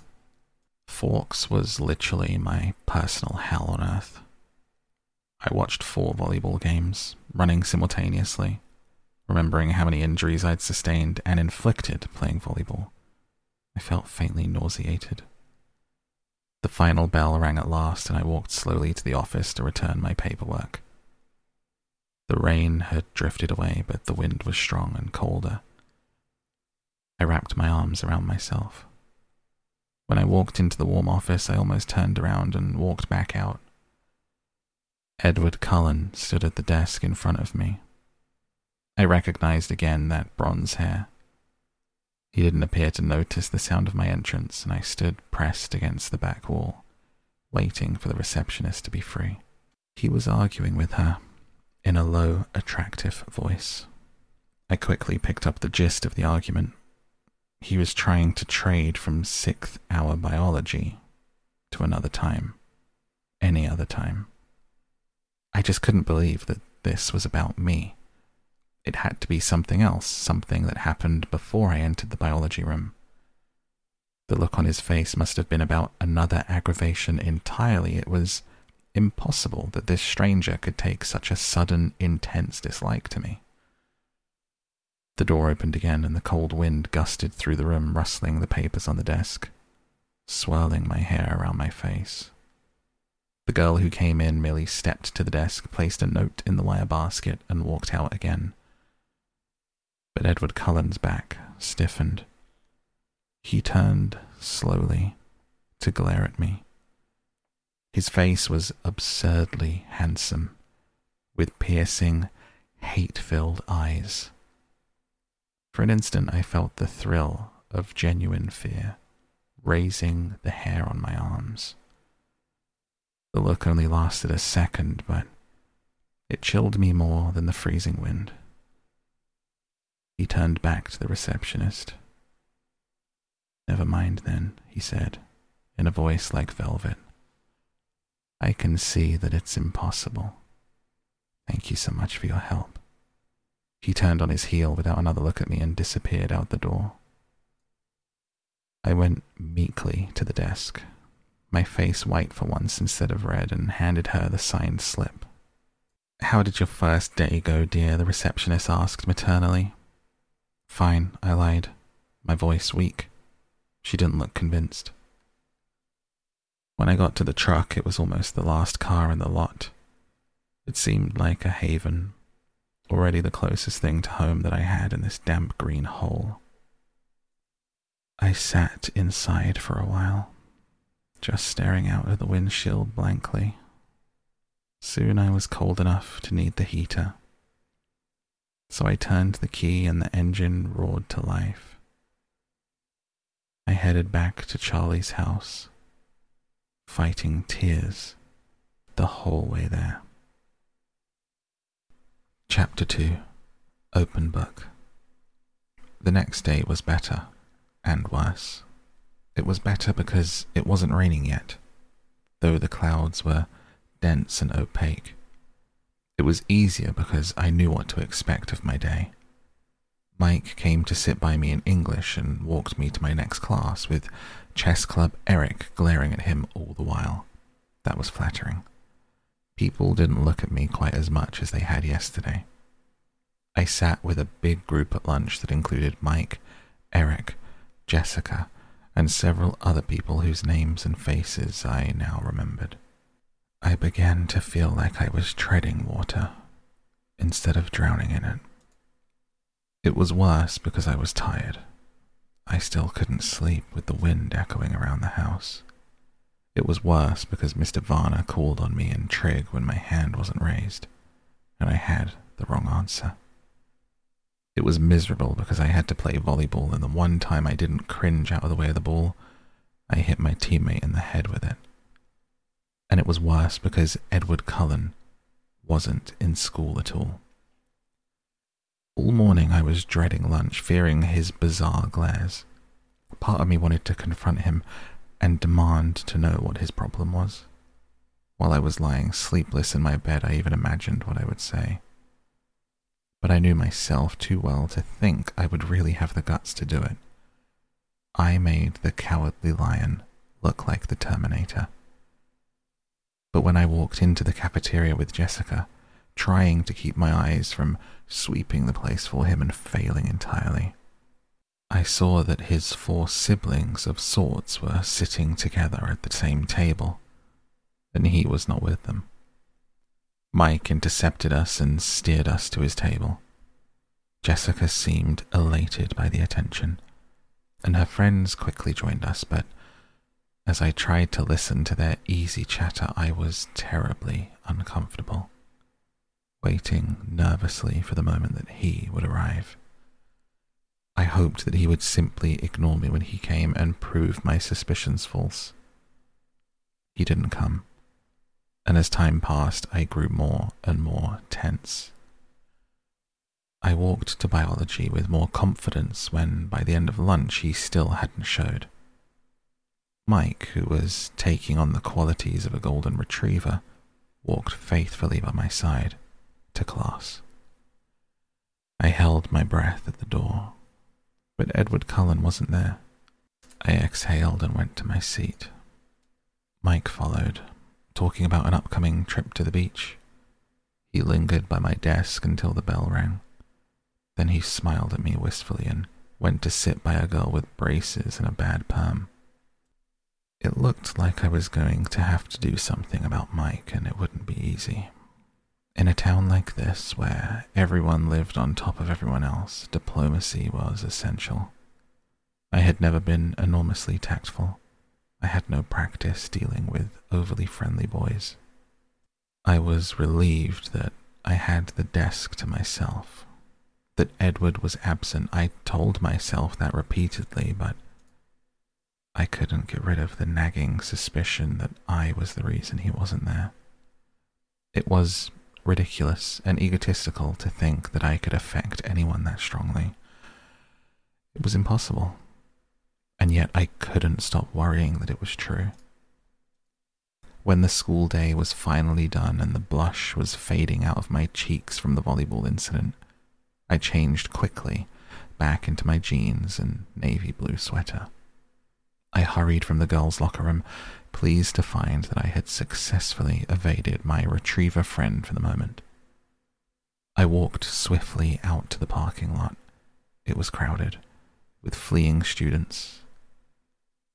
Forks was literally my personal hell on earth. I watched four volleyball games, running simultaneously, remembering how many injuries I'd sustained and inflicted playing volleyball. I felt faintly nauseated. The final bell rang at last, and I walked slowly to the office to return my paperwork. The rain had drifted away, but the wind was strong and colder. I wrapped my arms around myself. When I walked into the warm office, I almost turned around and walked back out. Edward Cullen stood at the desk in front of me. I recognized again that bronze hair. He didn't appear to notice the sound of my entrance, and I stood pressed against the back wall, waiting for the receptionist to be free. He was arguing with her in a low, attractive voice. I quickly picked up the gist of the argument. He was trying to trade from sixth hour biology to another time, any other time. I just couldn't believe that this was about me. It had to be something else, something that happened before I entered the biology room. The look on his face must have been about another aggravation entirely. It was impossible that this stranger could take such a sudden, intense dislike to me. The door opened again, and the cold wind gusted through the room, rustling the papers on the desk, swirling my hair around my face. The girl who came in merely stepped to the desk, placed a note in the wire basket, and walked out again. But Edward Cullen's back stiffened. He turned slowly to glare at me. His face was absurdly handsome, with piercing, hate filled eyes. For an instant, I felt the thrill of genuine fear, raising the hair on my arms. The look only lasted a second, but it chilled me more than the freezing wind. He turned back to the receptionist. Never mind then, he said, in a voice like velvet. I can see that it's impossible. Thank you so much for your help. He turned on his heel without another look at me and disappeared out the door. I went meekly to the desk, my face white for once instead of red, and handed her the signed slip. How did your first day go, dear? the receptionist asked maternally. Fine, I lied, my voice weak. She didn't look convinced. When I got to the truck, it was almost the last car in the lot. It seemed like a haven, already the closest thing to home that I had in this damp green hole. I sat inside for a while, just staring out at the windshield blankly. Soon I was cold enough to need the heater. So I turned the key and the engine roared to life. I headed back to Charlie's house, fighting tears the whole way there. Chapter 2 Open Book The next day was better and worse. It was better because it wasn't raining yet, though the clouds were dense and opaque. It was easier because I knew what to expect of my day. Mike came to sit by me in English and walked me to my next class, with chess club Eric glaring at him all the while. That was flattering. People didn't look at me quite as much as they had yesterday. I sat with a big group at lunch that included Mike, Eric, Jessica, and several other people whose names and faces I now remembered. I began to feel like I was treading water instead of drowning in it. It was worse because I was tired. I still couldn't sleep with the wind echoing around the house. It was worse because Mr. Varner called on me in trig when my hand wasn't raised, and I had the wrong answer. It was miserable because I had to play volleyball, and the one time I didn't cringe out of the way of the ball, I hit my teammate in the head with it. And it was worse because Edward Cullen wasn't in school at all. All morning I was dreading lunch, fearing his bizarre glares. Part of me wanted to confront him and demand to know what his problem was. While I was lying sleepless in my bed, I even imagined what I would say. But I knew myself too well to think I would really have the guts to do it. I made the cowardly lion look like the Terminator. But when I walked into the cafeteria with Jessica, trying to keep my eyes from sweeping the place for him and failing entirely, I saw that his four siblings of sorts were sitting together at the same table, and he was not with them. Mike intercepted us and steered us to his table. Jessica seemed elated by the attention, and her friends quickly joined us, but as I tried to listen to their easy chatter, I was terribly uncomfortable, waiting nervously for the moment that he would arrive. I hoped that he would simply ignore me when he came and prove my suspicions false. He didn't come, and as time passed, I grew more and more tense. I walked to biology with more confidence when, by the end of lunch, he still hadn't showed. Mike, who was taking on the qualities of a golden retriever, walked faithfully by my side to class. I held my breath at the door, but Edward Cullen wasn't there. I exhaled and went to my seat. Mike followed, talking about an upcoming trip to the beach. He lingered by my desk until the bell rang. Then he smiled at me wistfully and went to sit by a girl with braces and a bad perm. It looked like I was going to have to do something about Mike, and it wouldn't be easy. In a town like this, where everyone lived on top of everyone else, diplomacy was essential. I had never been enormously tactful. I had no practice dealing with overly friendly boys. I was relieved that I had the desk to myself, that Edward was absent. I told myself that repeatedly, but I couldn't get rid of the nagging suspicion that I was the reason he wasn't there. It was ridiculous and egotistical to think that I could affect anyone that strongly. It was impossible. And yet I couldn't stop worrying that it was true. When the school day was finally done and the blush was fading out of my cheeks from the volleyball incident, I changed quickly back into my jeans and navy blue sweater. I hurried from the girls' locker room, pleased to find that I had successfully evaded my retriever friend for the moment. I walked swiftly out to the parking lot. It was crowded, with fleeing students.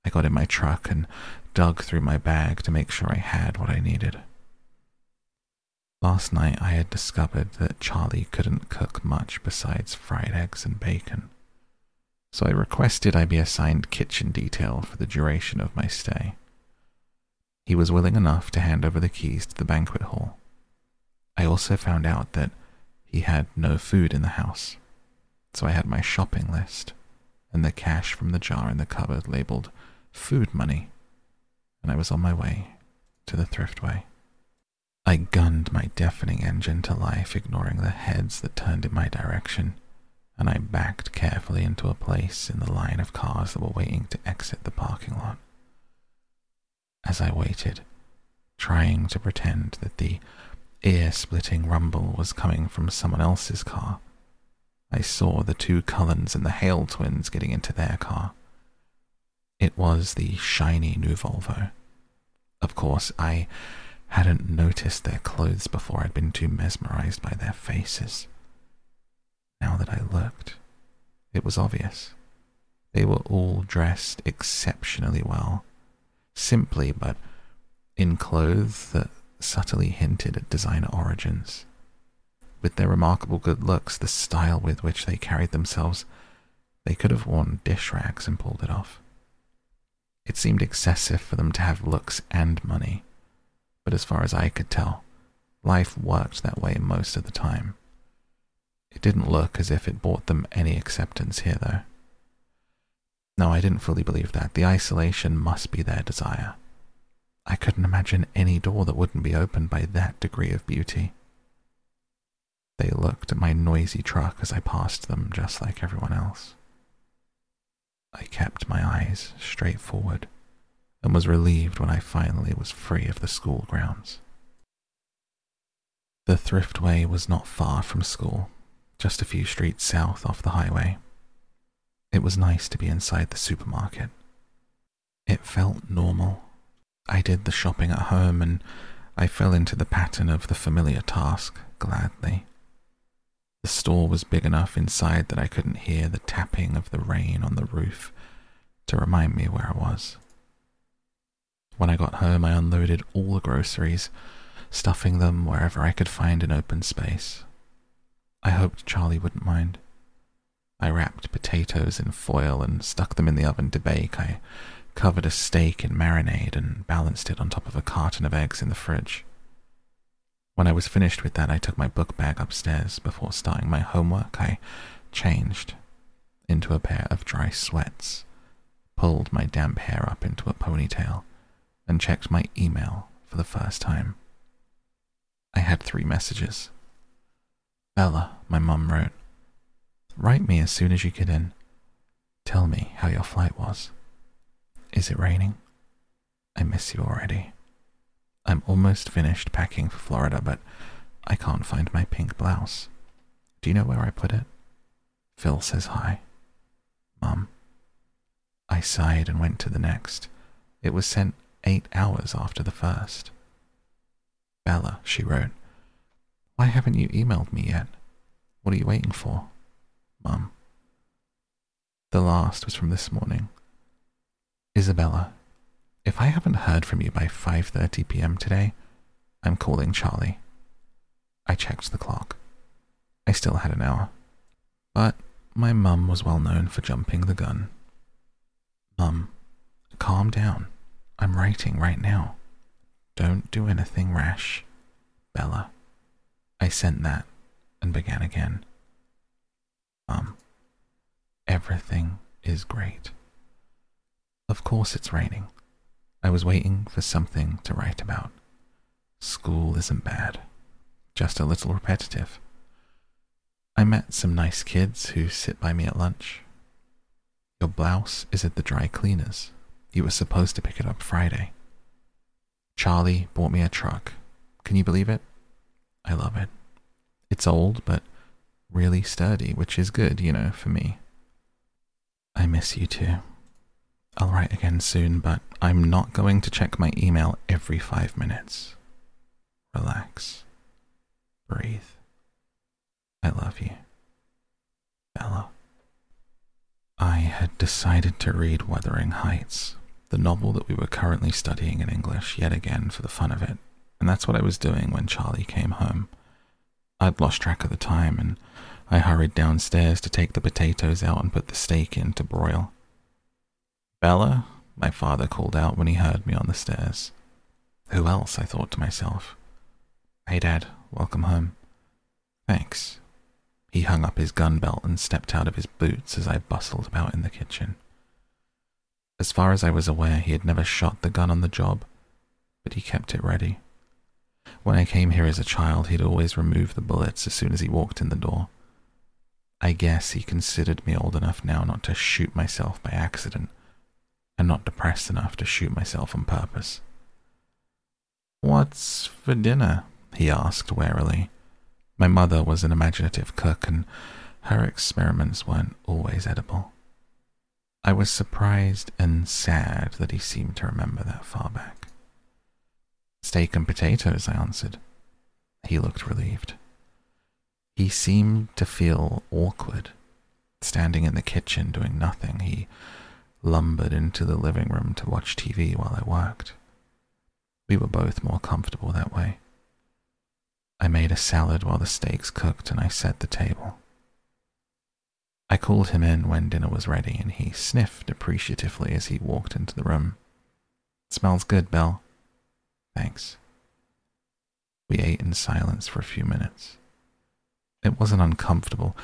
I got in my truck and dug through my bag to make sure I had what I needed. Last night I had discovered that Charlie couldn't cook much besides fried eggs and bacon, so I requested I be assigned kitchen detail for the duration of my stay. He was willing enough to hand over the keys to the banquet hall. I also found out that he had no food in the house, so I had my shopping list and the cash from the jar in the cupboard labeled food money, and I was on my way to the thriftway. I gunned my deafening engine to life, ignoring the heads that turned in my direction, and I backed carefully into a place in the line of cars that were waiting to exit the parking lot. As I waited, trying to pretend that the ear splitting rumble was coming from someone else's car, I saw the two Cullens and the Hale twins getting into their car. It was the shiny new Volvo. Of course, I hadn't noticed their clothes before I'd been too mesmerized by their faces. Now that I looked, it was obvious. They were all dressed exceptionally well, simply but in clothes that subtly hinted at designer origins. With their remarkable good looks, the style with which they carried themselves, they could have worn dish rags and pulled it off. It seemed excessive for them to have looks and money, but as far as I could tell, life worked that way most of the time. It didn't look as if it brought them any acceptance here, though. No, I didn't fully believe that. The isolation must be their desire. I couldn't imagine any door that wouldn't be opened by that degree of beauty. They looked at my noisy truck as I passed them, just like everyone else. I kept my eyes straight forward and was relieved when I finally was free of the school grounds. The thriftway was not far from school, just a few streets south off the highway. It was nice to be inside the supermarket. It felt normal. I did the shopping at home and I fell into the pattern of the familiar task gladly. The store was big enough inside that I couldn't hear the tapping of the rain on the roof to remind me where I was. When I got home, I unloaded all the groceries, stuffing them wherever I could find an open space. I hoped Charlie wouldn't mind. I wrapped potatoes in foil and stuck them in the oven to bake. I covered a steak in marinade and balanced it on top of a carton of eggs in the fridge. When I was finished with that, I took my book bag upstairs before starting my homework. I changed into a pair of dry sweats, pulled my damp hair up into a ponytail, and checked my email for the first time. I had three messages. Bella, my mum wrote, Write me as soon as you get in. Tell me how your flight was. Is it raining? I miss you already. I'm almost finished packing for Florida, but I can't find my pink blouse. Do you know where I put it? Phil says hi. Mum. I sighed and went to the next. It was sent eight hours after the first. Bella, she wrote, why haven't you emailed me yet? What are you waiting for? Mum. The last was from this morning. Isabella, if I haven't heard from you by 5:30 p.m. today, I'm calling Charlie. I checked the clock. I still had an hour. But my mum was well known for jumping the gun. Mum, calm down. I'm writing right now. Don't do anything rash. Bella. I sent that and began again. Mum, everything is great. Of course it's raining. I was waiting for something to write about. School isn't bad, just a little repetitive. I met some nice kids who sit by me at lunch. Your blouse is at the dry cleaners. You were supposed to pick it up Friday. Charlie bought me a truck. Can you believe it? I love it. It's old, but really sturdy, which is good, you know, for me. I miss you too. I'll write again soon, but I'm not going to check my email every five minutes. Relax. Breathe. I love you. Bella. I had decided to read Wuthering Heights, the novel that we were currently studying in English yet again for the fun of it, and that's what I was doing when Charlie came home. I'd lost track of the time, and I hurried downstairs to take the potatoes out and put the steak in to broil. Bella, my father called out when he heard me on the stairs. Who else? I thought to myself. Hey, Dad, welcome home. Thanks. He hung up his gun belt and stepped out of his boots as I bustled about in the kitchen. As far as I was aware, he had never shot the gun on the job, but he kept it ready. When I came here as a child, he'd always remove the bullets as soon as he walked in the door. I guess he considered me old enough now not to shoot myself by accident and not depressed enough to shoot myself on purpose. What's for dinner? he asked warily. My mother was an imaginative cook, and her experiments weren't always edible. I was surprised and sad that he seemed to remember that far back. Steak and potatoes, I answered. He looked relieved. He seemed to feel awkward, standing in the kitchen doing nothing. He lumbered into the living room to watch TV while I worked. We were both more comfortable that way. I made a salad while the steaks cooked and I set the table. I called him in when dinner was ready and he sniffed appreciatively as he walked into the room. Smells good, Belle. Thanks. We ate in silence for a few minutes. It wasn't uncomfortable.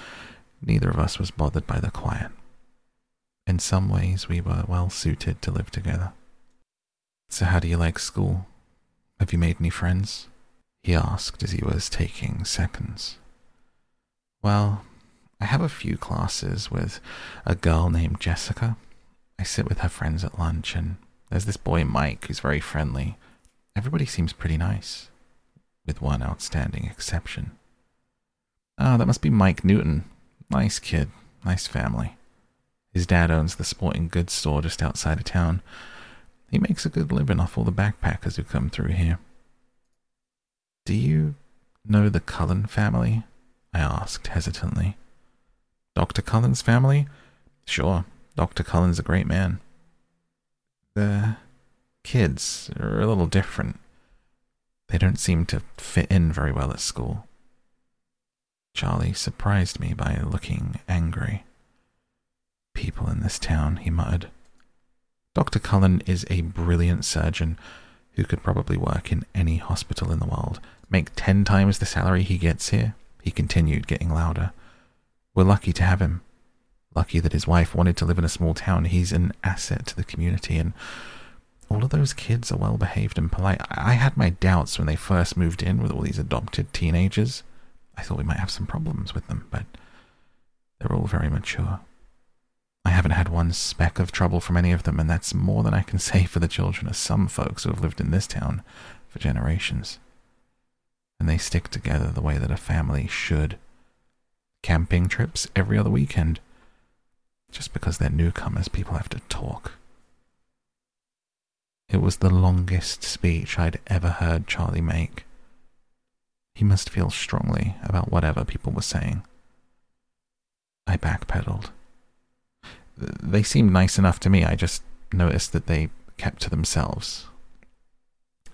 Neither of us was bothered by the quiet. In some ways, we were well suited to live together. So, how do you like school? Have you made any friends? He asked as he was taking seconds. Well, I have a few classes with a girl named Jessica. I sit with her friends at lunch, and there's this boy Mike who's very friendly. Everybody seems pretty nice, with one outstanding exception. Ah, oh, that must be Mike Newton. Nice kid, nice family. His dad owns the sporting goods store just outside of town. He makes a good living off all the backpackers who come through here. Do you know the Cullen family? I asked hesitantly. Dr. Cullen's family? Sure, Dr. Cullen's a great man. The kids are a little different. They don't seem to fit in very well at school. Charlie surprised me by looking angry. People in this town, he muttered. Dr. Cullen is a brilliant surgeon who could probably work in any hospital in the world, make ten times the salary he gets here. He continued, getting louder. We're lucky to have him. Lucky that his wife wanted to live in a small town. He's an asset to the community, and all of those kids are well behaved and polite. I had my doubts when they first moved in with all these adopted teenagers. I thought we might have some problems with them, but they're all very mature. I haven't had one speck of trouble from any of them, and that's more than I can say for the children of some folks who have lived in this town for generations. And they stick together the way that a family should. Camping trips every other weekend. Just because they're newcomers, people have to talk. It was the longest speech I'd ever heard Charlie make. He must feel strongly about whatever people were saying. I backpedaled they seemed nice enough to me. I just noticed that they kept to themselves.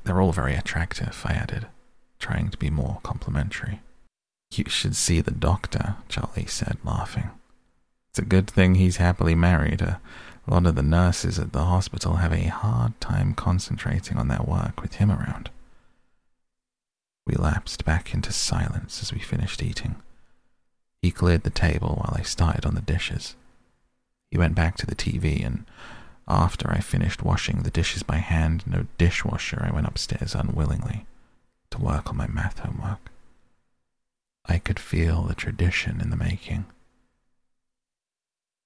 They're all very attractive, I added, trying to be more complimentary. You should see the doctor, Charlie said, laughing. It's a good thing he's happily married. A lot of the nurses at the hospital have a hard time concentrating on their work with him around. We lapsed back into silence as we finished eating. He cleared the table while I started on the dishes. He went back to the TV, and after I finished washing the dishes by hand, no dishwasher, I went upstairs unwillingly to work on my math homework. I could feel the tradition in the making.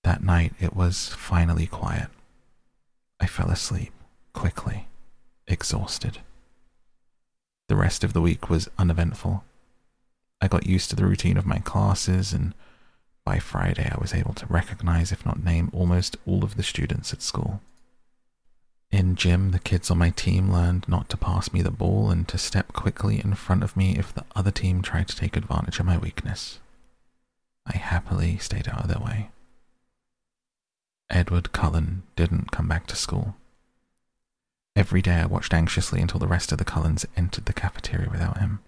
That night it was finally quiet. I fell asleep quickly, exhausted. The rest of the week was uneventful. I got used to the routine of my classes and by Friday, I was able to recognize, if not name, almost all of the students at school. In gym, the kids on my team learned not to pass me the ball and to step quickly in front of me if the other team tried to take advantage of my weakness. I happily stayed out of their way. Edward Cullen didn't come back to school. Every day I watched anxiously until the rest of the Cullens entered the cafeteria without him.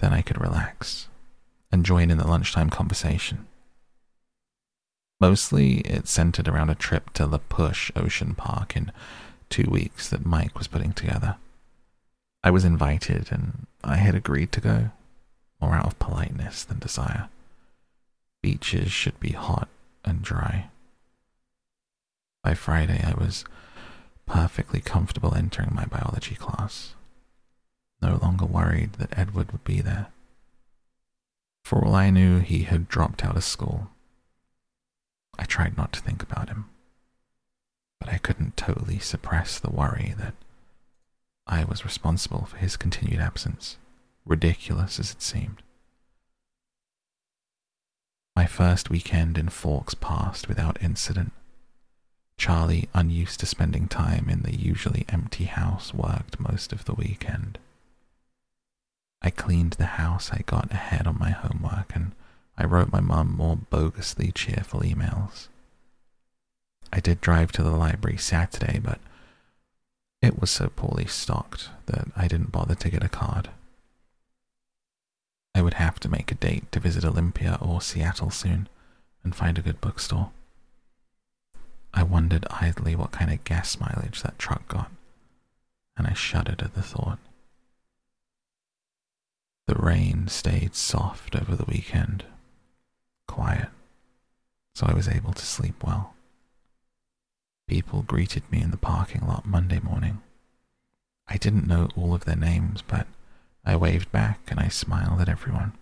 Then I could relax and join in the lunchtime conversation. Mostly, it centered around a trip to La Push Ocean Park in two weeks that Mike was putting together. I was invited and I had agreed to go, more out of politeness than desire. Beaches should be hot and dry. By Friday, I was perfectly comfortable entering my biology class, no longer worried that Edward would be there. For all I knew, he had dropped out of school. I tried not to think about him, but I couldn't totally suppress the worry that I was responsible for his continued absence, ridiculous as it seemed. My first weekend in Forks passed without incident. Charlie, unused to spending time in the usually empty house, worked most of the weekend. I cleaned the house, I got ahead on my homework, and I wrote my mum more bogusly cheerful emails. I did drive to the library Saturday, but it was so poorly stocked that I didn't bother to get a card. I would have to make a date to visit Olympia or Seattle soon and find a good bookstore. I wondered idly what kind of gas mileage that truck got, and I shuddered at the thought. The rain stayed soft over the weekend, quiet, so I was able to sleep well. People greeted me in the parking lot Monday morning. I didn't know all of their names, but I waved back and I smiled at everyone.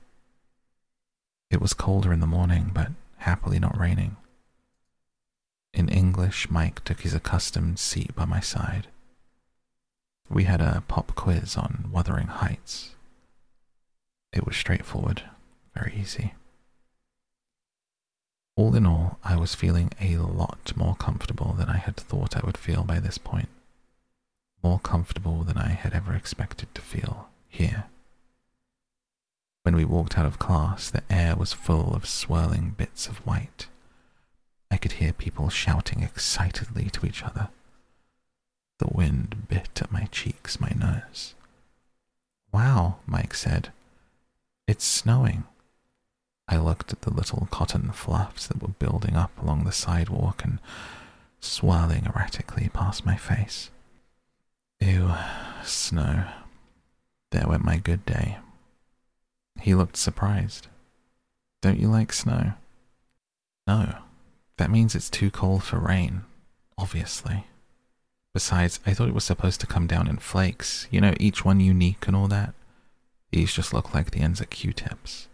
It was colder in the morning, but happily not raining. In English, Mike took his accustomed seat by my side. We had a pop quiz on Wuthering Heights. It was straightforward, very easy. All in all, I was feeling a lot more comfortable than I had thought I would feel by this point. More comfortable than I had ever expected to feel here. When we walked out of class, the air was full of swirling bits of white. I could hear people shouting excitedly to each other. The wind bit at my cheeks, my nose. Wow, Mike said. It's snowing. I looked at the little cotton fluffs that were building up along the sidewalk and swirling erratically past my face. Ew, snow. There went my good day. He looked surprised. Don't you like snow? No. That means it's too cold for rain, obviously. Besides, I thought it was supposed to come down in flakes, you know, each one unique and all that. These just look like the ends of Q-tips.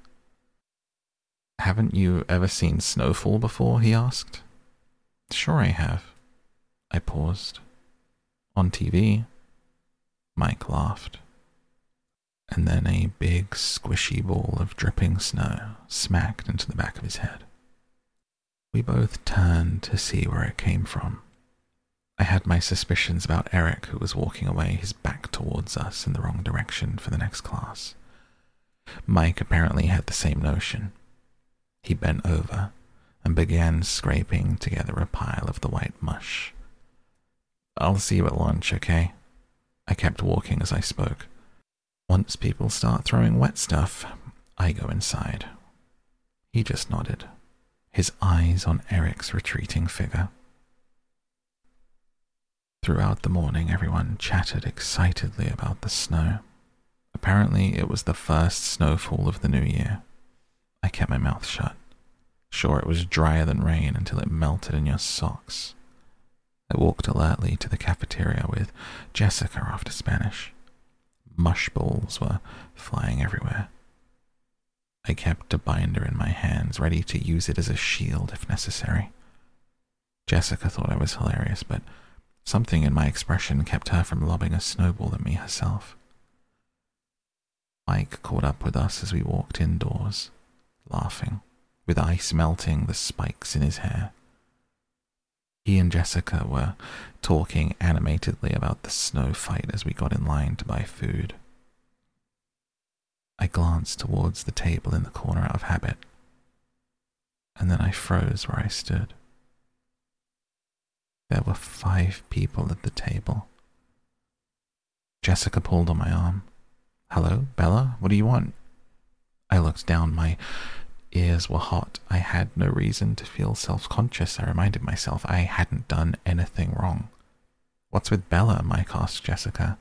Haven't you ever seen snowfall before? he asked. Sure I have. I paused. On TV? Mike laughed. And then a big, squishy ball of dripping snow smacked into the back of his head. We both turned to see where it came from. I had my suspicions about Eric, who was walking away, his back towards us in the wrong direction for the next class. Mike apparently had the same notion. He bent over and began scraping together a pile of the white mush. I'll see you at lunch, okay? I kept walking as I spoke. Once people start throwing wet stuff, I go inside. He just nodded, his eyes on Eric's retreating figure. Throughout the morning, everyone chattered excitedly about the snow. Apparently, it was the first snowfall of the new year. I kept my mouth shut. Sure, it was drier than rain until it melted in your socks. I walked alertly to the cafeteria with Jessica after Spanish. Mush balls were flying everywhere. I kept a binder in my hands, ready to use it as a shield if necessary. Jessica thought I was hilarious, but Something in my expression kept her from lobbing a snowball at me herself. Mike caught up with us as we walked indoors, laughing, with ice melting the spikes in his hair. He and Jessica were talking animatedly about the snow fight as we got in line to buy food. I glanced towards the table in the corner out of habit, and then I froze where I stood. There were five people at the table. Jessica pulled on my arm. Hello, Bella, what do you want? I looked down. My ears were hot. I had no reason to feel self conscious. I reminded myself I hadn't done anything wrong. What's with Bella? Mike asked Jessica.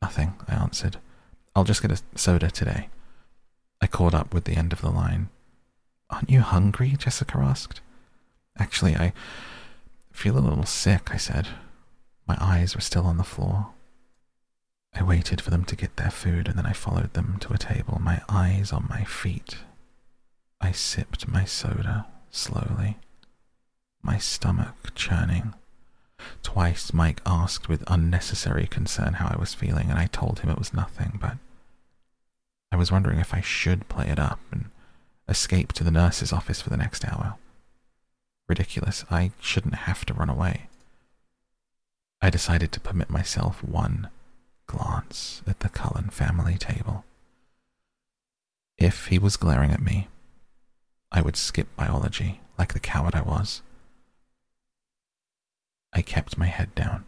Nothing, I answered. I'll just get a soda today. I caught up with the end of the line. Aren't you hungry? Jessica asked. Actually, I feel a little sick, I said. My eyes were still on the floor. I waited for them to get their food and then I followed them to a table, my eyes on my feet. I sipped my soda slowly, my stomach churning. Twice Mike asked with unnecessary concern how I was feeling, and I told him it was nothing, but I was wondering if I should play it up and escape to the nurse's office for the next hour ridiculous. I shouldn't have to run away. I decided to permit myself one glance at the Cullen family table. If he was glaring at me, I would skip biology like the coward I was. I kept my head down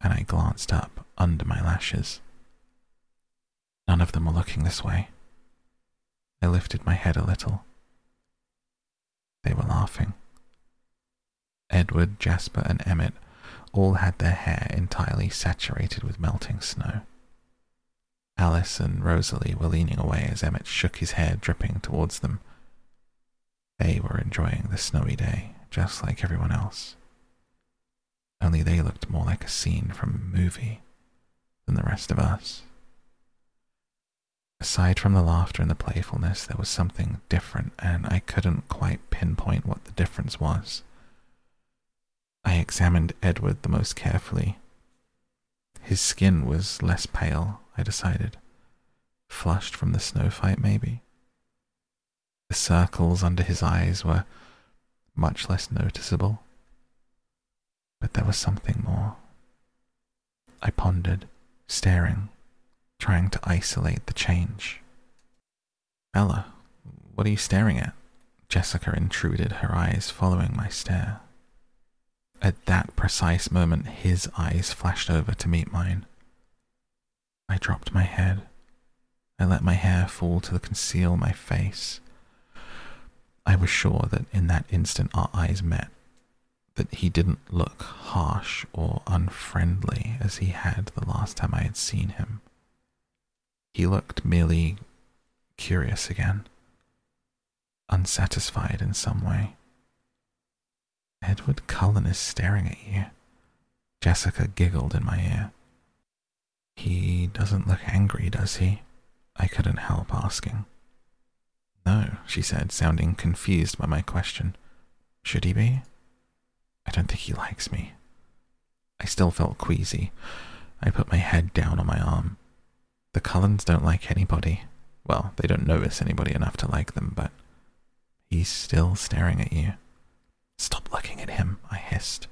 and I glanced up under my lashes. None of them were looking this way. I lifted my head a little. They were laughing. Edward, Jasper, and Emmett all had their hair entirely saturated with melting snow. Alice and Rosalie were leaning away as Emmett shook his hair dripping towards them. They were enjoying the snowy day, just like everyone else. only they looked more like a scene from a movie than the rest of us. Aside from the laughter and the playfulness, there was something different, and I couldn't quite pinpoint what the difference was. I examined Edward the most carefully. His skin was less pale, I decided. Flushed from the snow fight, maybe. The circles under his eyes were much less noticeable. But there was something more. I pondered, staring, trying to isolate the change. Bella, what are you staring at? Jessica intruded, her eyes following my stare. At that precise moment, his eyes flashed over to meet mine. I dropped my head. I let my hair fall to conceal my face. I was sure that in that instant our eyes met, that he didn't look harsh or unfriendly as he had the last time I had seen him. He looked merely curious again, unsatisfied in some way. Edward Cullen is staring at you. Jessica giggled in my ear. He doesn't look angry, does he? I couldn't help asking. No, she said, sounding confused by my question. Should he be? I don't think he likes me. I still felt queasy. I put my head down on my arm. The Cullens don't like anybody. Well, they don't notice anybody enough to like them, but he's still staring at you. Stop looking at him, I hissed.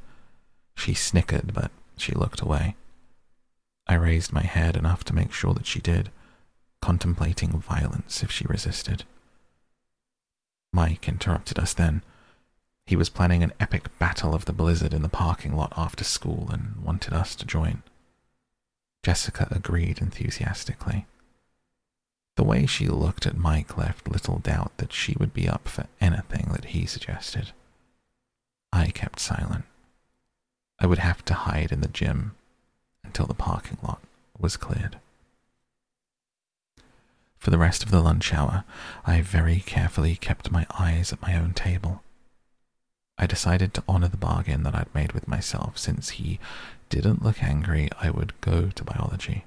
She snickered, but she looked away. I raised my head enough to make sure that she did, contemplating violence if she resisted. Mike interrupted us then. He was planning an epic battle of the blizzard in the parking lot after school and wanted us to join. Jessica agreed enthusiastically. The way she looked at Mike left little doubt that she would be up for anything that he suggested. I kept silent. I would have to hide in the gym until the parking lot was cleared. For the rest of the lunch hour, I very carefully kept my eyes at my own table. I decided to honor the bargain that I'd made with myself since he didn't look angry, I would go to biology.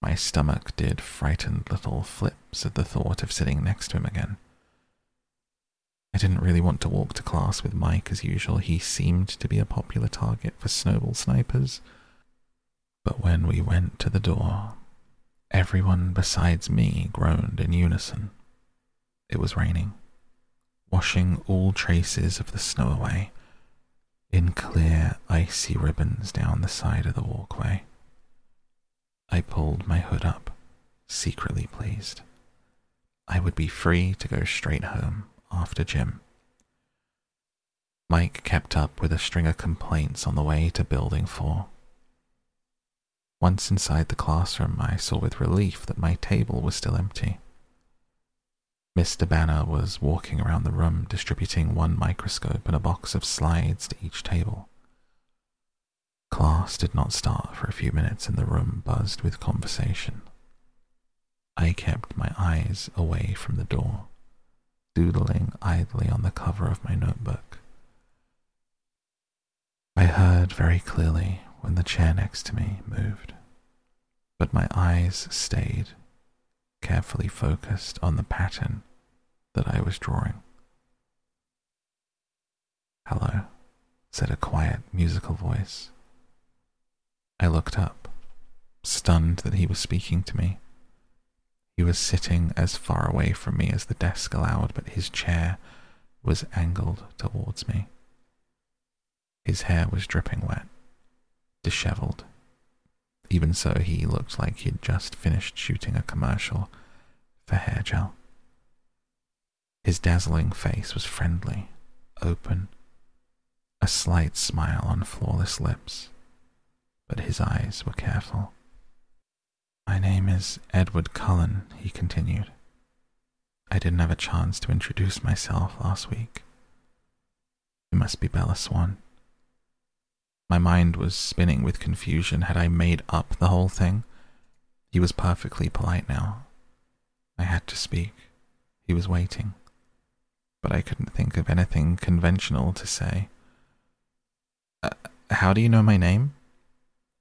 My stomach did frightened little flips at the thought of sitting next to him again. I didn't really want to walk to class with Mike as usual. He seemed to be a popular target for snowball snipers. But when we went to the door, everyone besides me groaned in unison. It was raining, washing all traces of the snow away in clear, icy ribbons down the side of the walkway. I pulled my hood up, secretly pleased. I would be free to go straight home after gym. Mike kept up with a string of complaints on the way to Building 4. Once inside the classroom, I saw with relief that my table was still empty. Mr. Banner was walking around the room distributing one microscope and a box of slides to each table. Class did not start for a few minutes and the room buzzed with conversation. I kept my eyes away from the door, doodling idly on the cover of my notebook. I heard very clearly when the chair next to me moved, but my eyes stayed carefully focused on the pattern that I was drawing. Hello, said a quiet, musical voice. I looked up, stunned that he was speaking to me. He was sitting as far away from me as the desk allowed, but his chair was angled towards me. His hair was dripping wet, disheveled. Even so, he looked like he'd just finished shooting a commercial for hair gel. His dazzling face was friendly, open, a slight smile on flawless lips, but his eyes were careful. My name is Edward Cullen, he continued. I didn't have a chance to introduce myself last week. You must be Bella Swan. My mind was spinning with confusion. Had I made up the whole thing? He was perfectly polite now. I had to speak. He was waiting but I couldn't think of anything conventional to say. Uh, how do you know my name?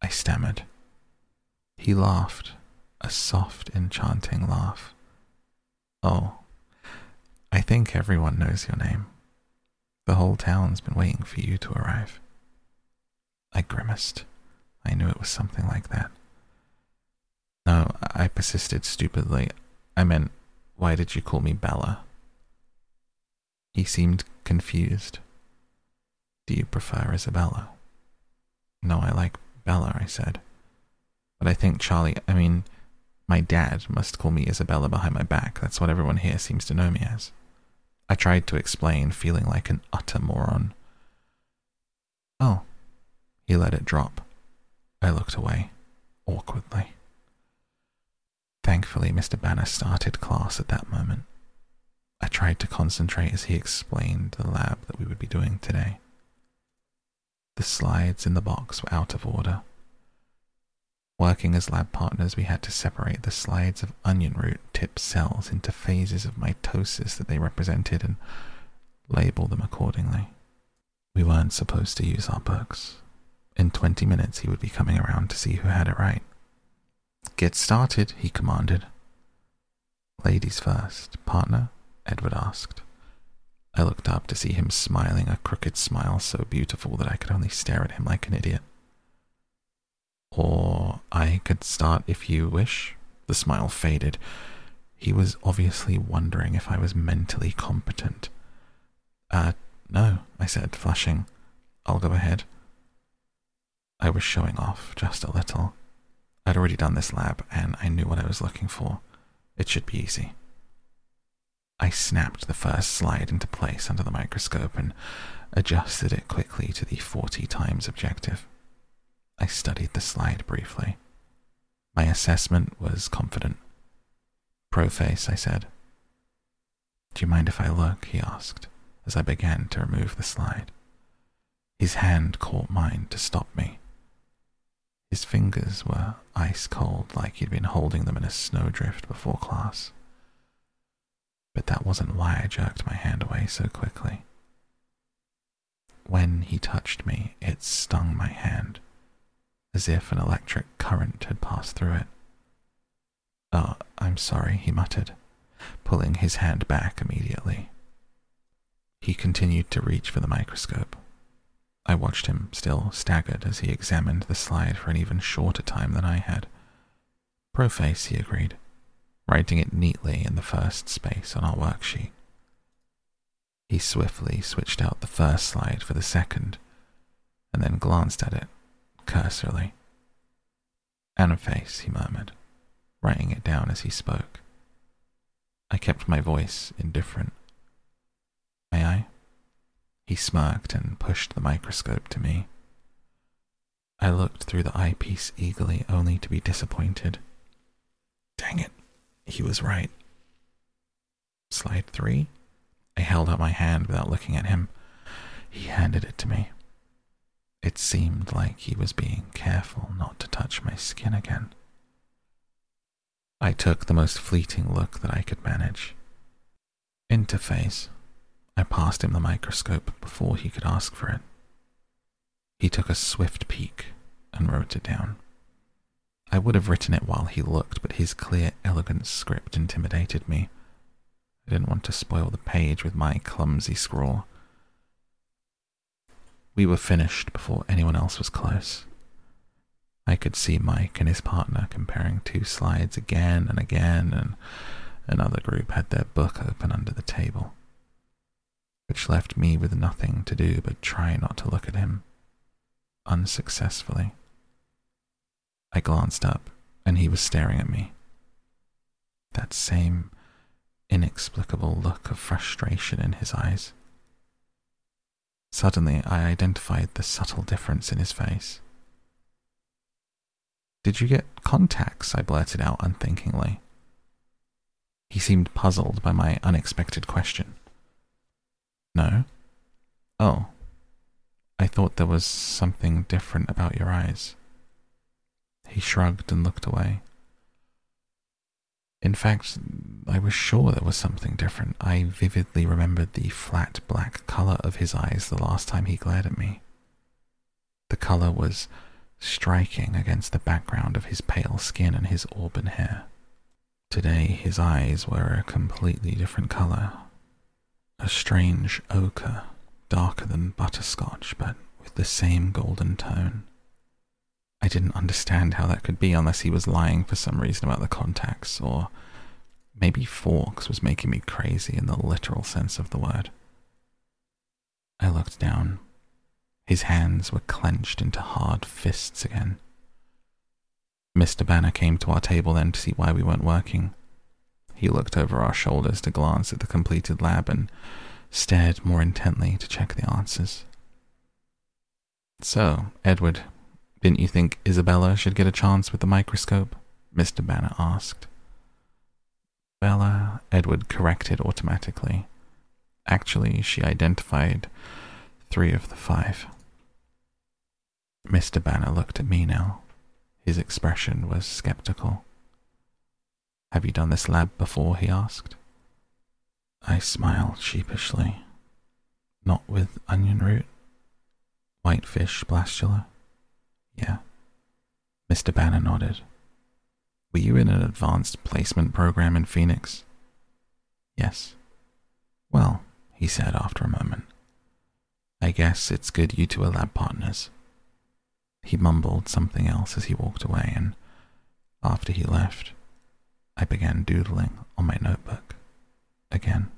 I stammered. He laughed, a soft, enchanting laugh. Oh, I think everyone knows your name. The whole town's been waiting for you to arrive. I grimaced. I knew it was something like that. No, I persisted stupidly. I meant, why did you call me Bella? He seemed confused. Do you prefer Isabella? No, I like Bella, I said. But I think Charlie, I mean, my dad must call me Isabella behind my back. That's what everyone here seems to know me as. I tried to explain, feeling like an utter moron. Oh, he let it drop. I looked away, awkwardly. Thankfully, Mr. Banner started class at that moment. I tried to concentrate as he explained the lab that we would be doing today. The slides in the box were out of order. Working as lab partners, we had to separate the slides of onion root tip cells into phases of mitosis that they represented and label them accordingly. We weren't supposed to use our books. In 20 minutes, he would be coming around to see who had it right. Get started, he commanded. Ladies first, partner, Edward asked. I looked up to see him smiling a crooked smile so beautiful that I could only stare at him like an idiot. Or I could start if you wish. The smile faded. He was obviously wondering if I was mentally competent. Uh, no, I said, flushing. I'll go ahead. I was showing off just a little. I'd already done this lab, and I knew what I was looking for. It should be easy. I snapped the first slide into place under the microscope and adjusted it quickly to the 40 times objective. I studied the slide briefly. My assessment was confident. Prophase, I said. Do you mind if I look? he asked as I began to remove the slide. His hand caught mine to stop me. His fingers were ice cold, like he'd been holding them in a snowdrift before class. But that wasn't why I jerked my hand away so quickly. When he touched me, it stung my hand as if an electric current had passed through it. Oh, I'm sorry, he muttered, pulling his hand back immediately. He continued to reach for the microscope. I watched him, still staggered, as he examined the slide for an even shorter time than I had. Prophase, he agreed, writing it neatly in the first space on our worksheet. He swiftly switched out the first slide for the second, and then glanced at it cursorily. Anaphase, he murmured, writing it down as he spoke. I kept my voice indifferent. May I? He smirked and pushed the microscope to me. I looked through the eyepiece eagerly, only to be disappointed. Dang it, he was right. Slide three? I held out my hand without looking at him. He handed it to me. It seemed like he was being careful not to touch my skin again. I took the most fleeting look that I could manage. Interphase. I passed him the microscope before he could ask for it. He took a swift peek and wrote it down. I would have written it while he looked, but his clear, elegant script intimidated me. I didn't want to spoil the page with my clumsy scrawl. We were finished before anyone else was close. I could see Mike and his partner comparing two slides again and again, and another group had their book open under the table, which left me with nothing to do but try not to look at him, unsuccessfully. I glanced up, and he was staring at me. That same inexplicable look of frustration in his eyes. Suddenly, I identified the subtle difference in his face. Did you get contacts? I blurted out unthinkingly. He seemed puzzled by my unexpected question. No? Oh. I thought there was something different about your eyes. He shrugged and looked away. In fact, I was sure there was something different. I vividly remembered the flat black color of his eyes the last time he glared at me. The colour was striking against the background of his pale skin and his auburn hair. Today his eyes were a completely different colour, a strange ochre, darker than butterscotch, but with the same golden tone. I didn't understand how that could be unless he was lying for some reason about the contacts, or maybe Forks was making me crazy in the literal sense of the word. I looked down. His hands were clenched into hard fists again. Mr. Banner came to our table then to see why we weren't working. He looked over our shoulders to glance at the completed lab and stared more intently to check the answers. So, Edward, didn't you think Isabella should get a chance with the microscope? Mr. Banner asked. Bella, Edward corrected automatically. Actually, she identified three of the five. Mr. Banner looked at me now. His expression was skeptical. Have you done this lab before? he asked. I smiled sheepishly. Not with onion root? Whitefish blastula? Yeah. Mr. Banner nodded. Were you in an advanced placement program in Phoenix? Yes. Well, he said after a moment, I guess it's good you two are lab partners. He mumbled something else as he walked away, and after he left, I began doodling on my notebook again.